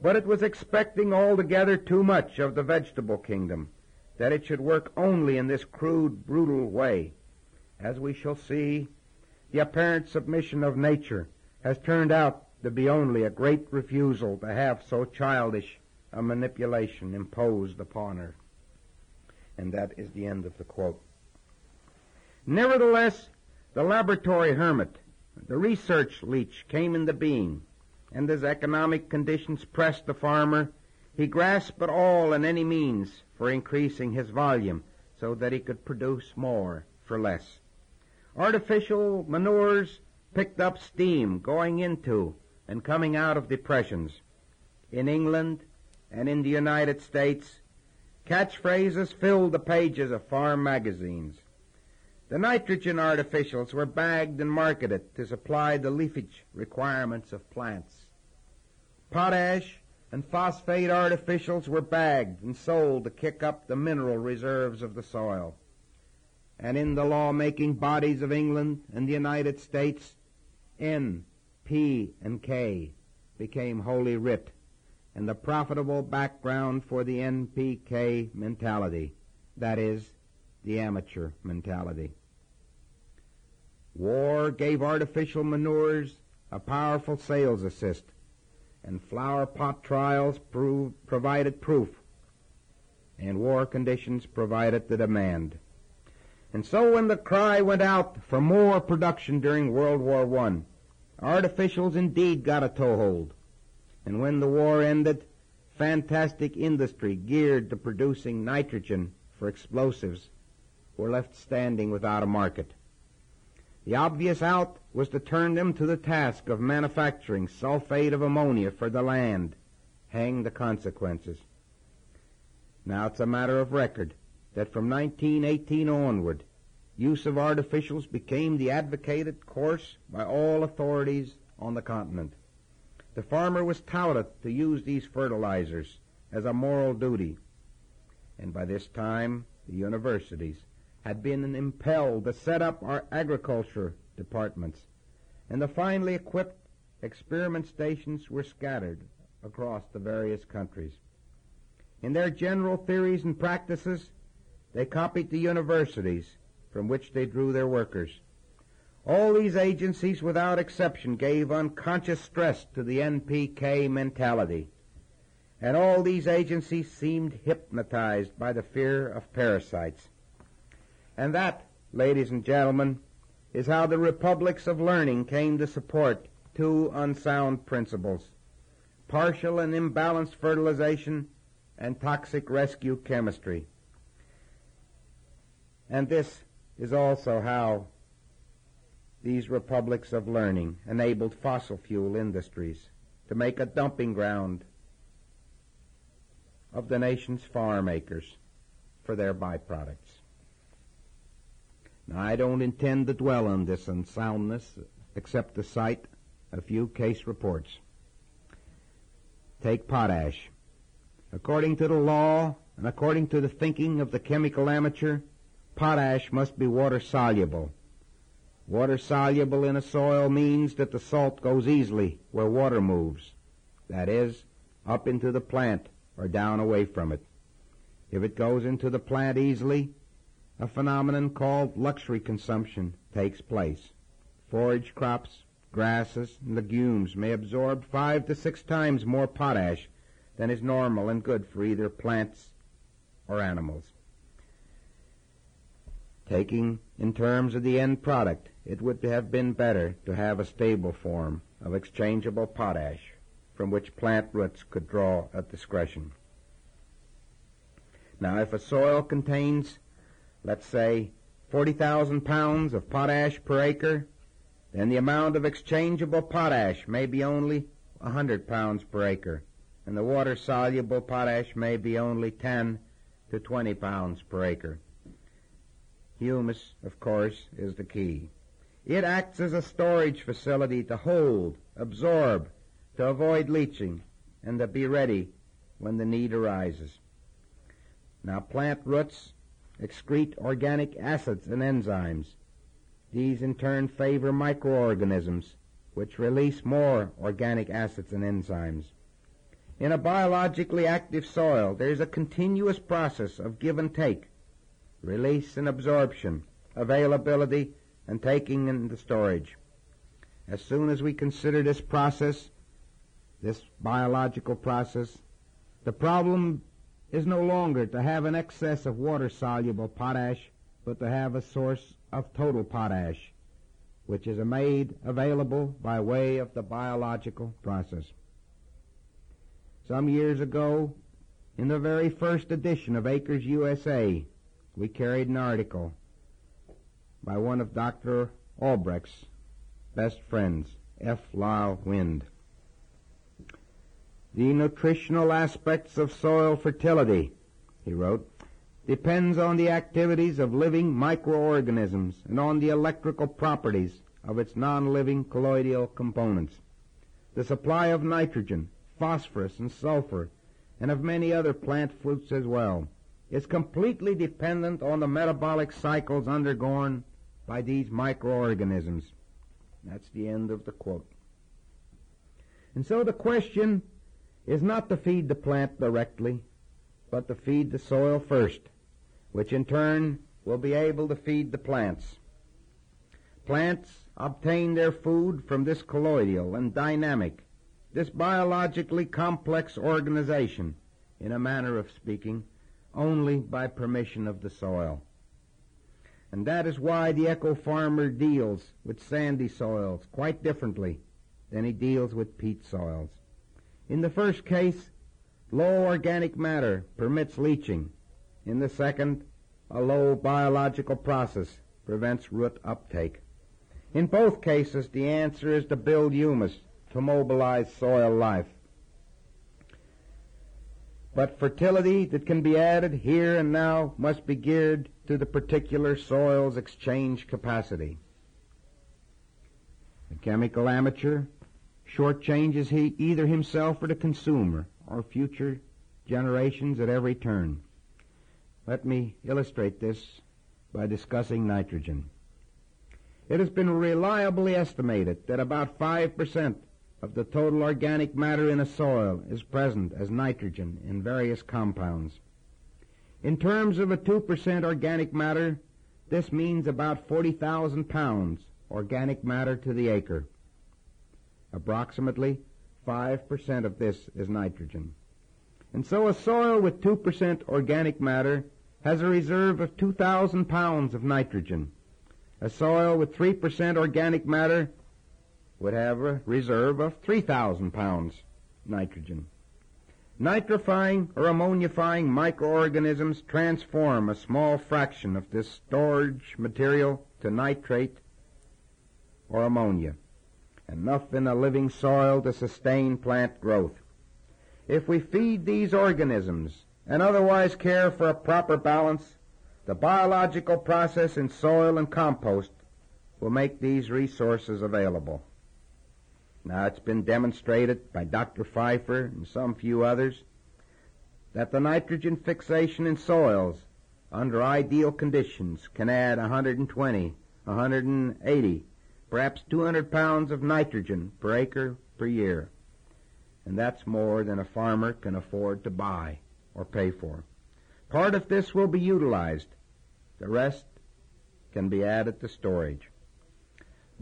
But it was expecting altogether too much of the vegetable kingdom that it should work only in this crude, brutal way. As we shall see, the apparent submission of nature has turned out to be only a great refusal to have so childish a manipulation imposed upon her. And that is the end of the quote. Nevertheless, the laboratory hermit, the research leech came into being, and as economic conditions pressed the farmer, he grasped at all and any means for increasing his volume so that he could produce more for less. Artificial manures picked up steam going into and coming out of depressions. In England and in the United States, catchphrases filled the pages of farm magazines. The nitrogen artificials were bagged and marketed to supply the leafage requirements of plants. Potash and phosphate artificials were bagged and sold to kick up the mineral reserves of the soil. And in the law-making bodies of England and the United States, N, P, and K became holy writ and the profitable background for the NPK mentality. That is, the amateur mentality. War gave artificial manures a powerful sales assist and flower pot trials proved, provided proof, and war conditions provided the demand. And so when the cry went out for more production during World War I, artificials indeed got a toehold. And when the war ended, fantastic industry geared to producing nitrogen for explosives were left standing without a market. The obvious out was to turn them to the task of manufacturing sulfate of ammonia for the land. Hang the consequences. Now it's a matter of record that from 1918 onward, use of artificials became the advocated course by all authorities on the continent. The farmer was touted to use these fertilizers as a moral duty. And by this time, the universities had been impelled to set up our agriculture departments, and the finely equipped experiment stations were scattered across the various countries. In their general theories and practices, they copied the universities from which they drew their workers. All these agencies, without exception, gave unconscious stress to the NPK mentality. And all these agencies seemed hypnotized by the fear of parasites. And that, ladies and gentlemen, is how the republics of learning came to support two unsound principles. Partial and imbalanced fertilization and toxic rescue chemistry. And this is also how these republics of learning enabled fossil fuel industries to make a dumping ground of the nation's farm acres for their byproducts. Now, I don't intend to dwell on this unsoundness except to cite a few case reports. Take potash. According to the law and according to the thinking of the chemical amateur, potash must be water soluble. Water soluble in a soil means that the salt goes easily where water moves. That is, up into the plant or down away from it. If it goes into the plant easily, a phenomenon called luxury consumption takes place. Forage crops, grasses, and legumes may absorb five to six times more potash than is normal and good for either plants or animals. Taking in terms of the end product, it would have been better to have a stable form of exchangeable potash from which plant roots could draw at discretion. Now, if a soil contains, let's say, 40,000 pounds of potash per acre, then the amount of exchangeable potash may be only 100 pounds per acre, and the water-soluble potash may be only 10 to 20 pounds per acre. Humus, of course, is the key. It acts as a storage facility to hold, absorb, to avoid leaching, and to be ready when the need arises. Now, plant roots excrete organic acids and enzymes. These in turn favor microorganisms, which release more organic acids and enzymes. In a biologically active soil, there is a continuous process of give and take, release and absorption, availability and taking into storage. As soon as we consider this process, this biological process, the problem is no longer to have an excess of water-soluble potash, but to have a source of total potash, which is made available by way of the biological process. Some years ago, in the very first edition of Acres USA, we carried an article by one of Dr. Albrecht's best friends, F. Lyle Wind. The nutritional aspects of soil fertility, he wrote, depends on the activities of living microorganisms and on the electrical properties of its non-living colloidal components. The supply of nitrogen, phosphorus, and sulfur, and of many other plant foods as well, is completely dependent on the metabolic cycles undergone by these microorganisms. That's the end of the quote. And so the question is not to feed the plant directly, but to feed the soil first, which in turn will be able to feed the plants. Plants obtain their food from this colloidal and dynamic, this biologically complex organization, in a manner of speaking, only by permission of the soil. And that is why the eco farmer deals with sandy soils quite differently than he deals with peat soils. In the first case, low organic matter permits leaching. In the second, a low biological process prevents root uptake. In both cases, the answer is to build humus to mobilize soil life. But fertility that can be added here and now must be geared to the particular soil's exchange capacity. The chemical amateur shortchanges he either himself or the consumer or future generations at every turn. Let me illustrate this by discussing nitrogen. It has been reliably estimated that about 5% of the total organic matter in a soil is present as nitrogen in various compounds. In terms of a 2% organic matter, this means about 40,000 pounds organic matter to the acre. Approximately 5% of this is nitrogen. And so a soil with 2% organic matter has a reserve of 2,000 pounds of nitrogen. A soil with 3% organic matter would have a reserve of 3,000 pounds nitrogen. Nitrifying or ammonifying microorganisms transform a small fraction of this storage material to nitrate or ammonia enough in a living soil to sustain plant growth. If we feed these organisms and otherwise care for a proper balance, the biological process in soil and compost will make these resources available. Now, it's been demonstrated by Dr. Pfeiffer and some few others that the nitrogen fixation in soils under ideal conditions can add 120, 180, perhaps 200 pounds of nitrogen per acre per year. And that's more than a farmer can afford to buy or pay for. Part of this will be utilized. The rest can be added to storage.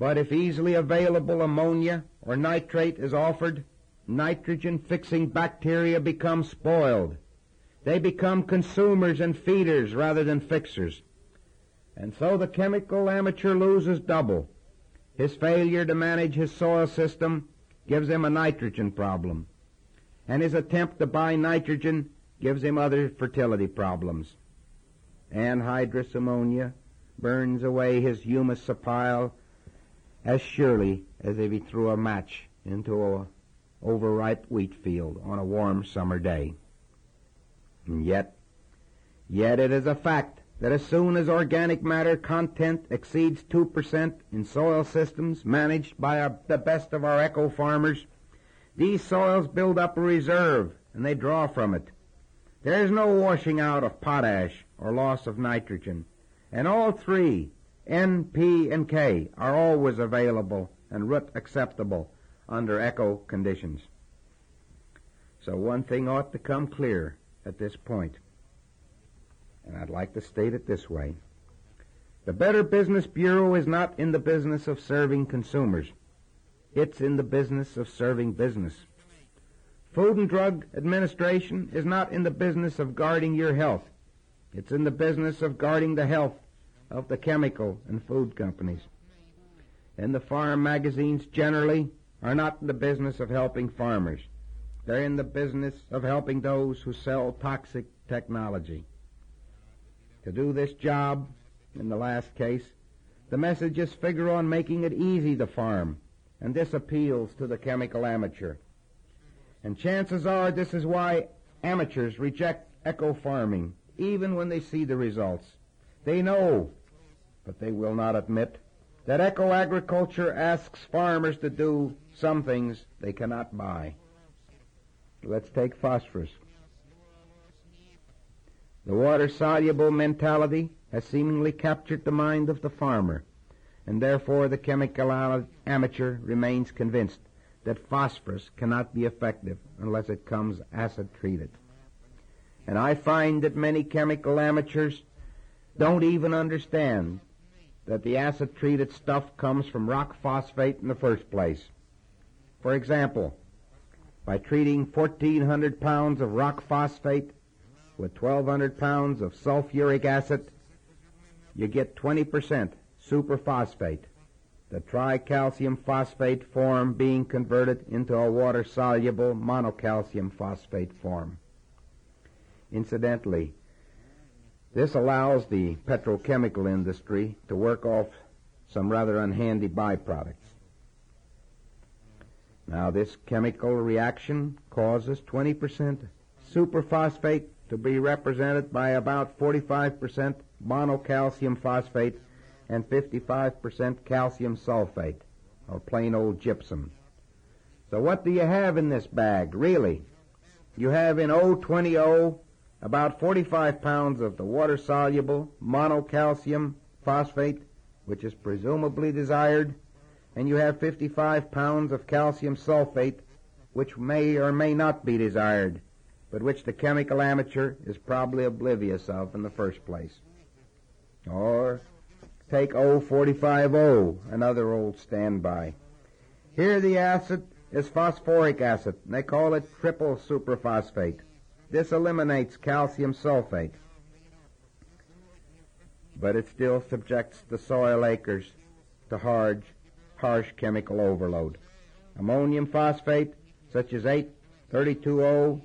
But if easily available ammonia or nitrate is offered, nitrogen fixing bacteria become spoiled. They become consumers and feeders rather than fixers. And so the chemical amateur loses double. His failure to manage his soil system gives him a nitrogen problem. And his attempt to buy nitrogen gives him other fertility problems. Anhydrous ammonia burns away his humus pile as surely as if he threw a match into a overripe wheat field on a warm summer day. And yet, yet it is a fact that as soon as organic matter content exceeds 2% in soil systems managed by our, the best of our eco farmers, these soils build up a reserve and they draw from it. There is no washing out of potash or loss of nitrogen. And all three, N, P, and K, are always available and root acceptable under eco conditions. So one thing ought to come clear at this point, and I'd like to state it this way. The Better Business Bureau is not in the business of serving consumers. It's in the business of serving business. Food and Drug Administration is not in the business of guarding your health. It's in the business of guarding the health of the chemical and food companies. And the farm magazines generally are not in the business of helping farmers. They're in the business of helping those who sell toxic technology. To do this job, in the last case, the messages figure on making it easy to farm, and this appeals to the chemical amateur. And chances are this is why amateurs reject eco farming, even when they see the results. They know, but they will not admit, that eco agriculture asks farmers to do some things they cannot buy. Let's take phosphorus. The water soluble mentality has seemingly captured the mind of the farmer, and therefore the chemical amateur remains convinced that phosphorus cannot be effective unless it comes acid treated. And I find that many chemical amateurs don't even understand that the acid treated stuff comes from rock phosphate in the first place. For example, by treating 1,400 pounds of rock phosphate with 1,200 pounds of sulfuric acid, you get 20% superphosphate, the tricalcium phosphate form being converted into a water-soluble monocalcium phosphate form. Incidentally, this allows the petrochemical industry to work off some rather unhandy byproducts. Now, this chemical reaction causes 20% superphosphate to be represented by about 45% monocalcium phosphate and 55% calcium sulfate, or plain old gypsum. So what do you have in this bag, really? You have in O20O about 45 pounds of the water-soluble monocalcium phosphate, which is presumably desired, and you have 55 pounds of calcium sulfate, which may or may not be desired, but which the chemical amateur is probably oblivious of in the first place. Or take O45O, another old standby. Here the acid is phosphoric acid, and they call it triple superphosphate. This eliminates calcium sulfate, but it still subjects the soil acres to hard, harsh chemical overload. Ammonium phosphate, such as 832O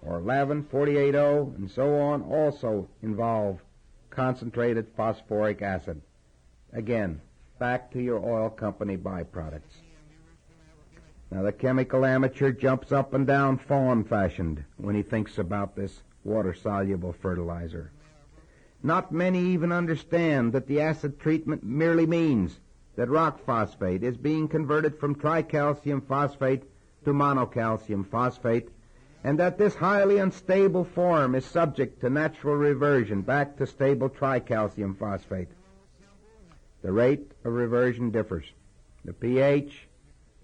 or 1148O and so on, also involve concentrated phosphoric acid. Again, back to your oil company byproducts. Now the chemical amateur jumps up and down fawn fashioned when he thinks about this water soluble fertilizer. Not many even understand that the acid treatment merely means that rock phosphate is being converted from tricalcium phosphate to monocalcium phosphate and that this highly unstable form is subject to natural reversion back to stable tricalcium phosphate. The rate of reversion differs. The pH,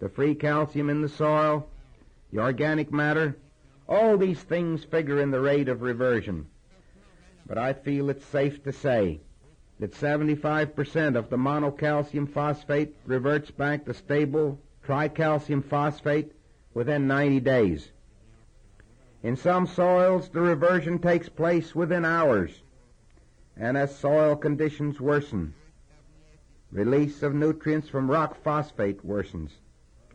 the free calcium in the soil, the organic matter, all these things figure in the rate of reversion. But I feel it's safe to say that 75% of the monocalcium phosphate reverts back to stable tricalcium phosphate within 90 days. In some soils, the reversion takes place within hours. And as soil conditions worsen, release of nutrients from rock phosphate worsens.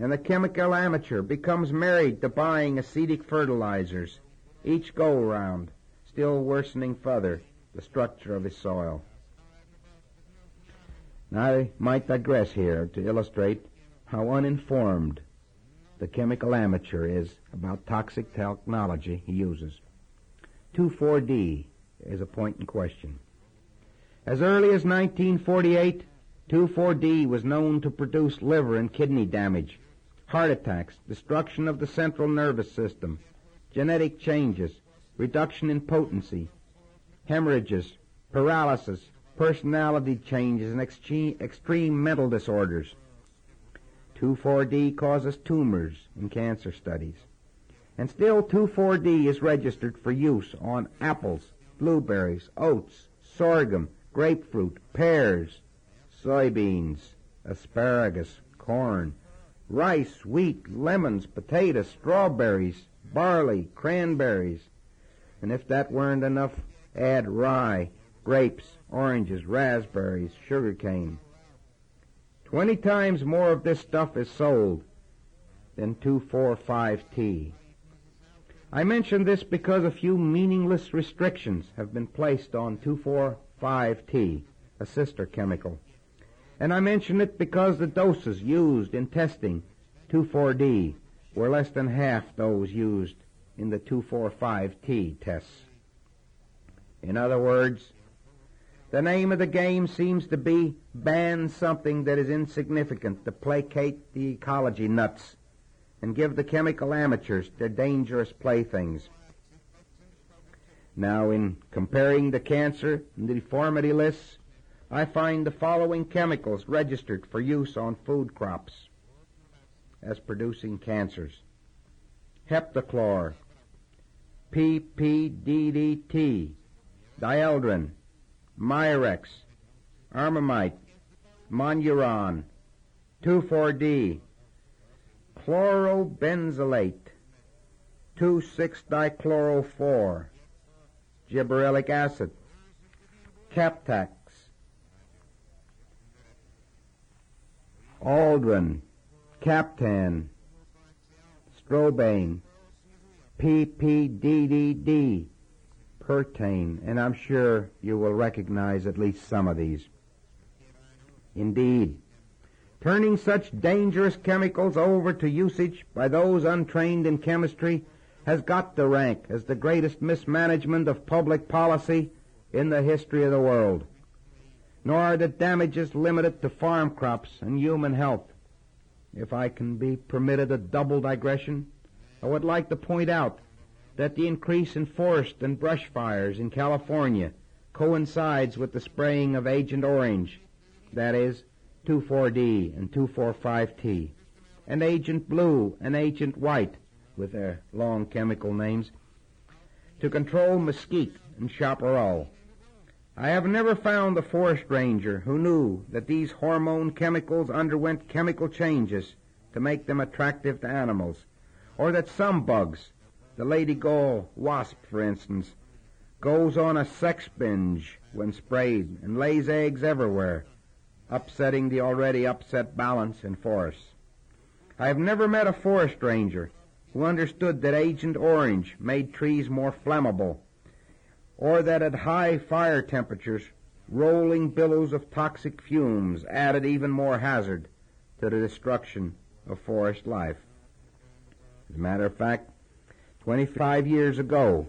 And the chemical amateur becomes married to buying acidic fertilizers, each go round, still worsening further the structure of his soil. Now I might digress here to illustrate how uninformed the chemical amateur is about toxic technology he uses. 2,4-D is a point in question. As early as 1948, 2,4-D was known to produce liver and kidney damage, heart attacks, destruction of the central nervous system, genetic changes, reduction in potency, hemorrhages, paralysis, personality changes, and extreme mental disorders. 2,4-D causes tumors in cancer studies. And still 2,4-D is registered for use on apples, blueberries, oats, sorghum, grapefruit, pears, soybeans, asparagus, corn, rice, wheat, lemons, potatoes, strawberries, barley, cranberries. And if that weren't enough, add rye, grapes, oranges, raspberries, sugarcane, Twenty times more of this stuff is sold than 2,4,5-T. I mention this because a few meaningless restrictions have been placed on 2,4,5-T, a sister chemical. And I mention it because the doses used in testing 2,4-D were less than half those used in the 2,4,5-T tests. In other words, the name of the game seems to be ban something that is insignificant to placate the ecology nuts and give the chemical amateurs their dangerous playthings. Now, in comparing the cancer and the deformity lists, I find the following chemicals registered for use on food crops as producing cancers. Heptachlor, PPDDT, dieldrin, Mirex, Aramite, Monuron, 2,4-D, chlorobenzilate, 2,6-dichloro-4, gibberellic acid, Captax, Aldrin, Captan, Strobane, PPDDD, Perthane, and I'm sure you will recognize at least some of these. Indeed, turning such dangerous chemicals over to usage by those untrained in chemistry has got to rank as the greatest mismanagement of public policy in the history of the world. Nor are the damages limited to farm crops and human health. If I can be permitted a double digression, I would like to point out that the increase in forest and brush fires in California coincides with the spraying of Agent Orange, that is, 2,4-D and 2,4,5-T, and Agent Blue and Agent White, with their long chemical names, to control mesquite and chaparral. I have never found the forest ranger who knew that these hormone chemicals underwent chemical changes to make them attractive to animals, or that some bugs the lady gull wasp, for instance, goes on a sex binge when sprayed and lays eggs everywhere, upsetting the already upset balance in forests. I have never met a forest ranger who understood that Agent Orange made trees more flammable, or that at high fire temperatures, rolling billows of toxic fumes added even more hazard to the destruction of forest life. As a matter of fact, 25 years ago,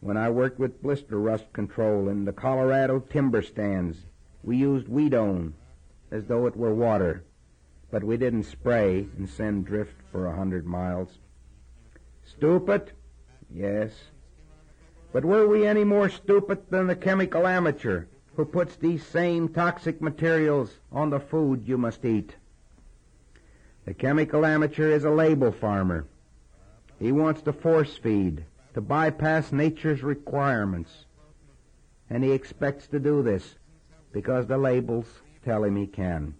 when I worked with blister rust control in the Colorado timber stands, we used Weedone as though it were water, but we didn't spray and send drift for a hundred miles. Stupid? Yes. But were we any more stupid than the chemical amateur who puts these same toxic materials on the food you must eat? The chemical amateur is a label farmer. He wants to force feed, to bypass nature's requirements. And he expects to do this because the labels tell him he can.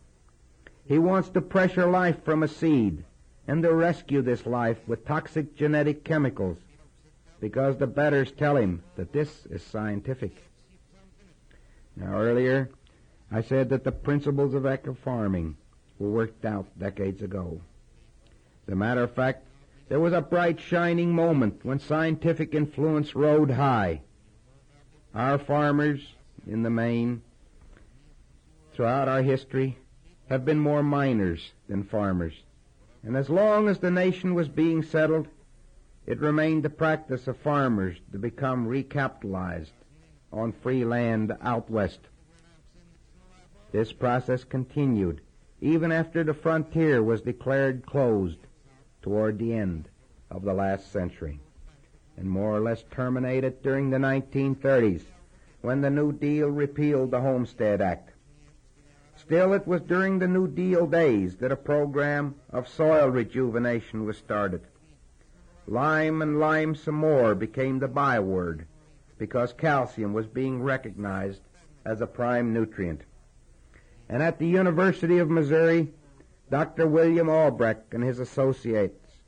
He wants to pressure life from a seed and to rescue this life with toxic genetic chemicals because the betters tell him that this is scientific. Now earlier, I said that the principles of eco farming were worked out decades ago. As a matter of fact, there was a bright shining moment when scientific influence rode high. Our farmers, in the main, throughout our history, have been more miners than farmers. And as long as the nation was being settled, it remained the practice of farmers to become recapitalized on free land out west. This process continued even after the frontier was declared closed toward the end of the last century and more or less terminated during the 1930s when the New Deal repealed the Homestead Act. Still, it was during the New Deal days that a program of soil rejuvenation was started. Lime and lime some more became the byword because calcium was being recognized as a prime nutrient. And at the University of Missouri, Dr. William Albrecht and his associates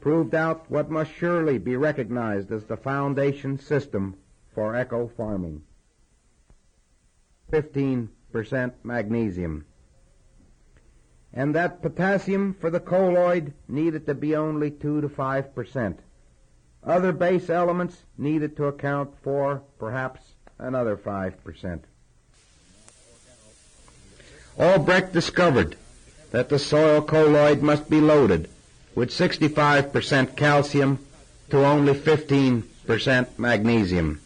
proved out what must surely be recognized as the foundation system for eco farming. 15% magnesium. And that potassium for the colloid needed to be only 2 to 5%. Other base elements needed to account for perhaps another 5%. Albrecht discovered that the soil colloid must be loaded with 65% calcium to only 15% magnesium.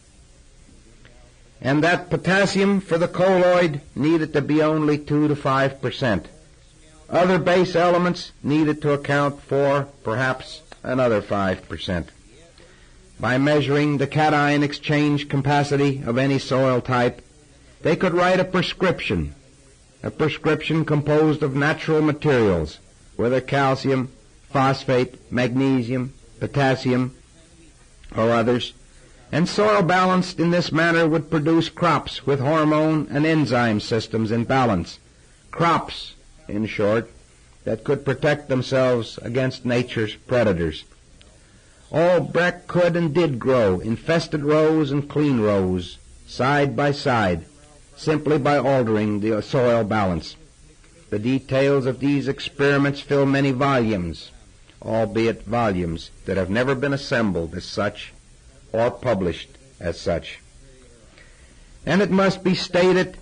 And that potassium for the colloid needed to be only 2 to 5%. Other base elements needed to account for perhaps another 5%. By measuring the cation exchange capacity of any soil type, they could write a prescription, a prescription composed of natural materials, whether calcium, phosphate, magnesium, potassium, or others, and soil balanced in this manner would produce crops with hormone and enzyme systems in balance. Crops, in short, that could protect themselves against nature's predators. Albrecht could and did grow infested rows and clean rows, side by side, simply by altering the soil balance. The details of these experiments fill many volumes, albeit volumes that have never been assembled as such or published as such. And it must be stated,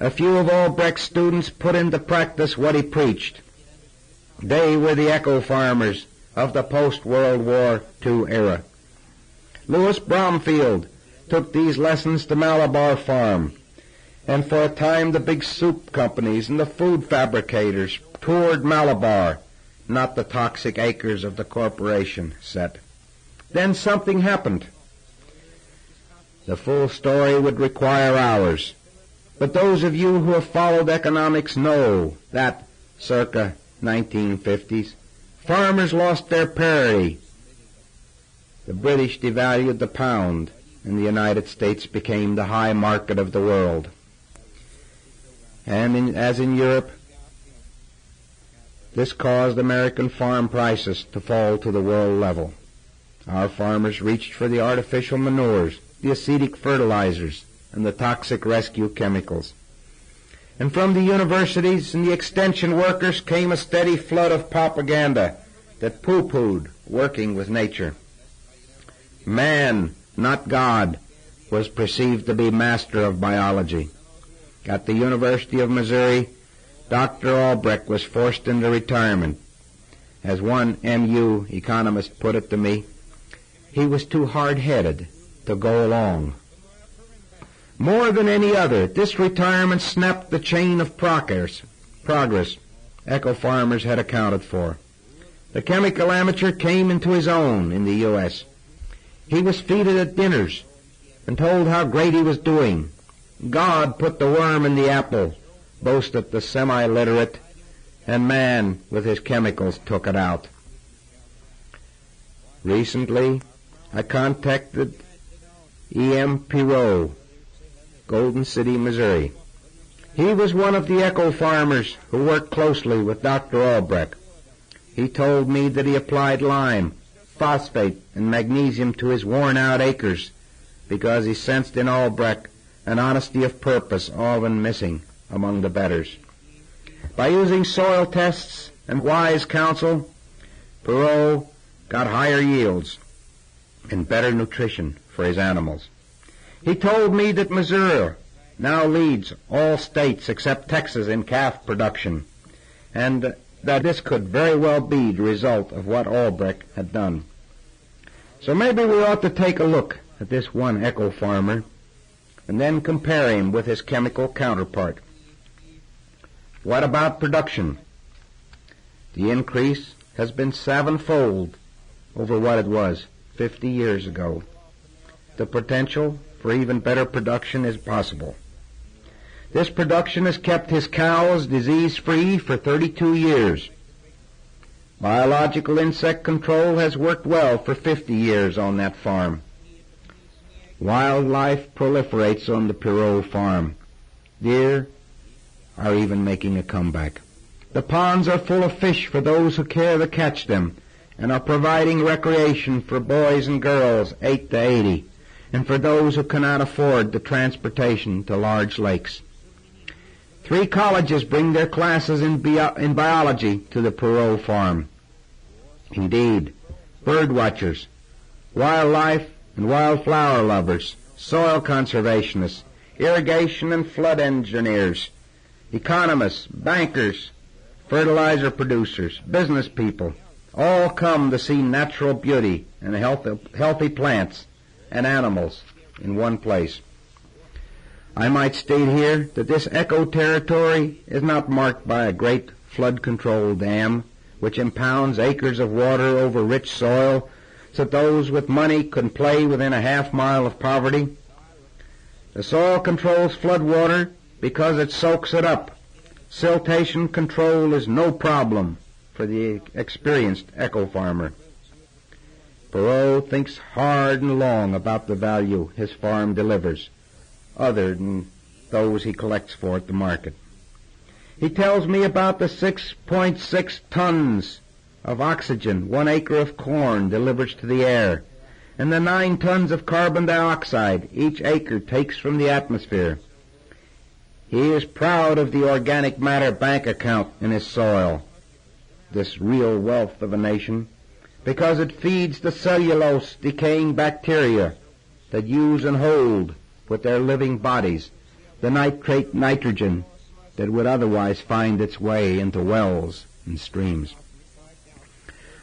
a few of Albrecht's students put into practice what he preached. They were the eco farmers of the post-World War II era. Louis Bromfield took these lessons to Malabar Farm, and for a time the big soup companies and the food fabricators toured Malabar, not the toxic acres of the corporation set. Then something happened. The full story would require hours, but those of you who have followed economics know that circa 1950s, farmers lost their parity. The British devalued the pound, and the United States became the high market of the world. And in, as in Europe, this caused American farm prices to fall to the world level. Our farmers reached for the artificial manures, the acetic fertilizers, and the toxic rescue chemicals. And from the universities and the extension workers came a steady flood of propaganda that poo-pooed working with nature. Man, not God, was perceived to be master of biology. At the University of Missouri, Dr. Albrecht was forced into retirement. As one MU economist put it to me, he was too hard-headed to go along. More than any other, this retirement snapped the chain of progress, progress Eco farmers had accounted for. The chemical amateur came into his own in the U.S. He was feted at dinners and told how great he was doing. God put the worm in the apple, boasted the semi-literate, and man with his chemicals took it out. Recently, I contacted E.M. Perot, Golden City, Missouri. He was one of the eco farmers who worked closely with Dr. Albrecht. He told me that he applied lime, phosphate, and magnesium to his worn-out acres because he sensed in Albrecht an honesty of purpose often missing among the betters. By using soil tests and wise counsel, Perot got higher yields and better nutrition for his animals. He told me that Missouri now leads all states except Texas in calf production, and that this could very well be the result of what Albrecht had done. So maybe we ought to take a look at this one eco farmer and then compare him with his chemical counterpart. What about production? The increase has been sevenfold over what it was 50 years ago. The potential for even better production is possible. This production has kept his cows disease-free for 32 years. Biological insect control has worked well for 50 years on that farm. Wildlife proliferates on the Perot farm. Deer are even making a comeback. The ponds are full of fish for those who care to catch them and are providing recreation for boys and girls 8 to 80 and for those who cannot afford the transportation to large lakes. Three colleges bring their classes in, bio- in biology to the Perot farm. Indeed, bird watchers, wildlife and wildflower lovers, soil conservationists, irrigation and flood engineers, economists, bankers, fertilizer producers, business people, all come to see natural beauty and healthy, healthy plants and animals in one place. I might state here that this eco territory is not marked by a great flood control dam which impounds acres of water over rich soil so that those with money can play within a half mile of poverty. The soil controls flood water because it soaks it up. Siltation control is no problem for the experienced eco farmer. Perot thinks hard and long about the value his farm delivers other than those he collects for at the market. He tells me about the 6.6 tons of oxygen one acre of corn delivers to the air, and the 9 tons of carbon dioxide each acre takes from the atmosphere. He is proud of the organic matter bank account in his soil, this real wealth of a nation, because it feeds the cellulose decaying bacteria that use and hold with their living bodies the nitrate nitrogen that would otherwise find its way into wells and streams.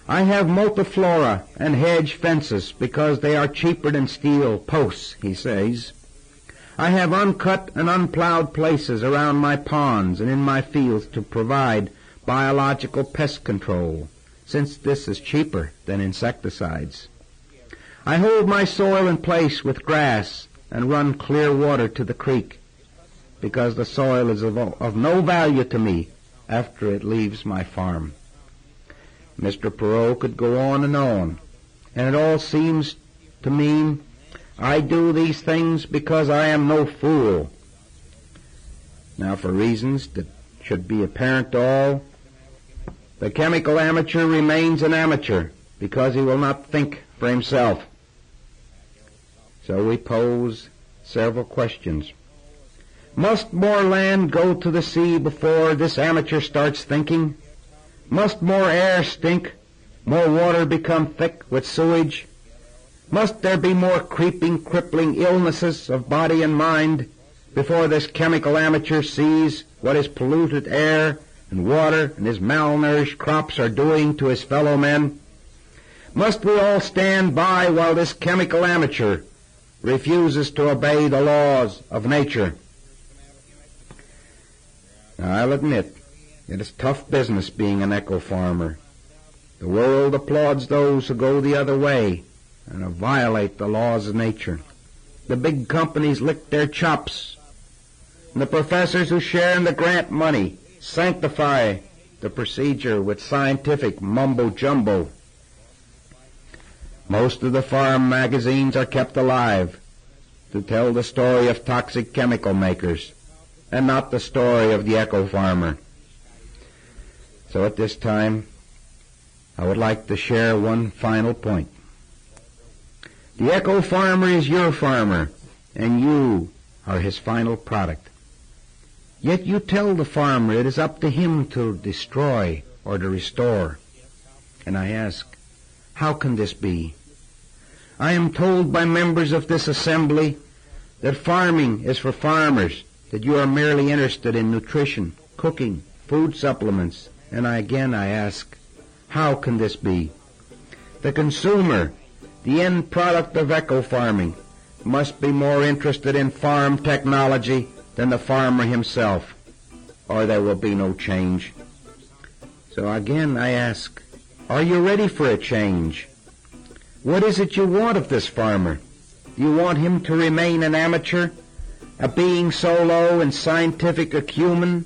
I have multiflora and hedge fences because they are cheaper than steel posts, he says. I have uncut and unplowed places around my ponds and in my fields to provide biological pest control, since this is cheaper than insecticides. I hold my soil in place with grass and run clear water to the creek because the soil is of, of no value to me after it leaves my farm. Mr. Perot could go on and on, and it all seems to mean I do these things because I am no fool. Now, for reasons that should be apparent to all, the chemical amateur remains an amateur because he will not think for himself. So we pose several questions. Must more land go to the sea before this amateur starts thinking? Must more air stink? More water become thick with sewage? Must there be more creeping, crippling illnesses of body and mind before this chemical amateur sees what is polluted air and water and his malnourished crops are doing to his fellow men? Must we all stand by while this chemical amateur refuses to obey the laws of nature? Now, I'll admit, it is tough business being an eco farmer. The world applauds those who go the other way and violate the laws of nature. The big companies lick their chops, and the professors who share in the grant money sanctify the procedure with scientific mumbo jumbo. Most of the farm magazines are kept alive to tell the story of toxic chemical makers and not the story of the eco farmer. So at this time, I would like to share one final point. The eco farmer is your farmer, and you are his final product. Yet you tell the farmer it is up to him to destroy or to restore. And I ask, how can this be? I am told by members of this assembly that farming is for farmers, that you are merely interested in nutrition, cooking, food supplements, and I, again I ask, how can this be? The consumer, the end product of eco farming, must be more interested in farm technology than the farmer himself, or there will be no change. So again I ask, are you ready for a change? What is it you want of this farmer? You want him to remain an amateur, a being so low in scientific acumen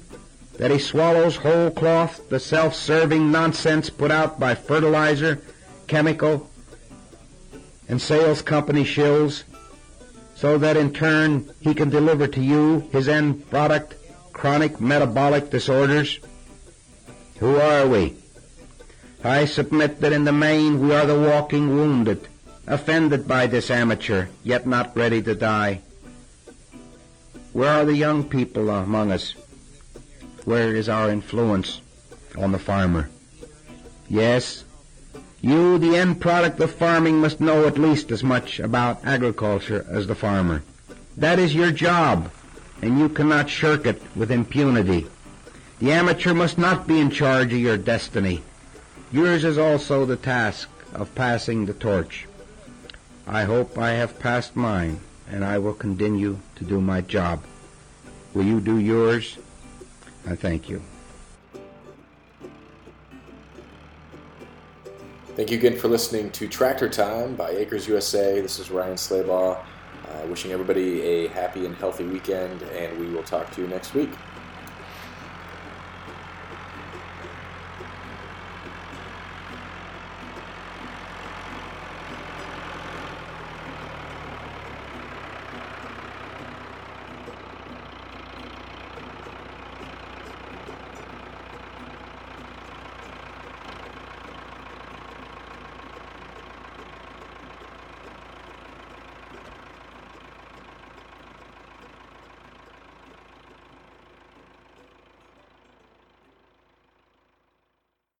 that he swallows whole cloth the self-serving nonsense put out by fertilizer, chemical, and sales company shills, so that in turn he can deliver to you his end product, chronic metabolic disorders? Who are we? I submit that in the main we are the walking wounded, offended by this amateur, yet not ready to die. Where are the young people among us? Where is our influence on the farmer? Yes, you, the end product of farming, must know at least as much about agriculture as the farmer. That is your job, and you cannot shirk it with impunity. The amateur must not be in charge of your destiny. Yours is also the task of passing the torch. I hope I have passed mine, and I will continue to do my job. Will you do yours? I thank you.
Thank you again for listening to Tractor Time by Acres USA. This is Ryan Slabaugh, uh, wishing everybody a happy and healthy weekend, and we will talk to you next week.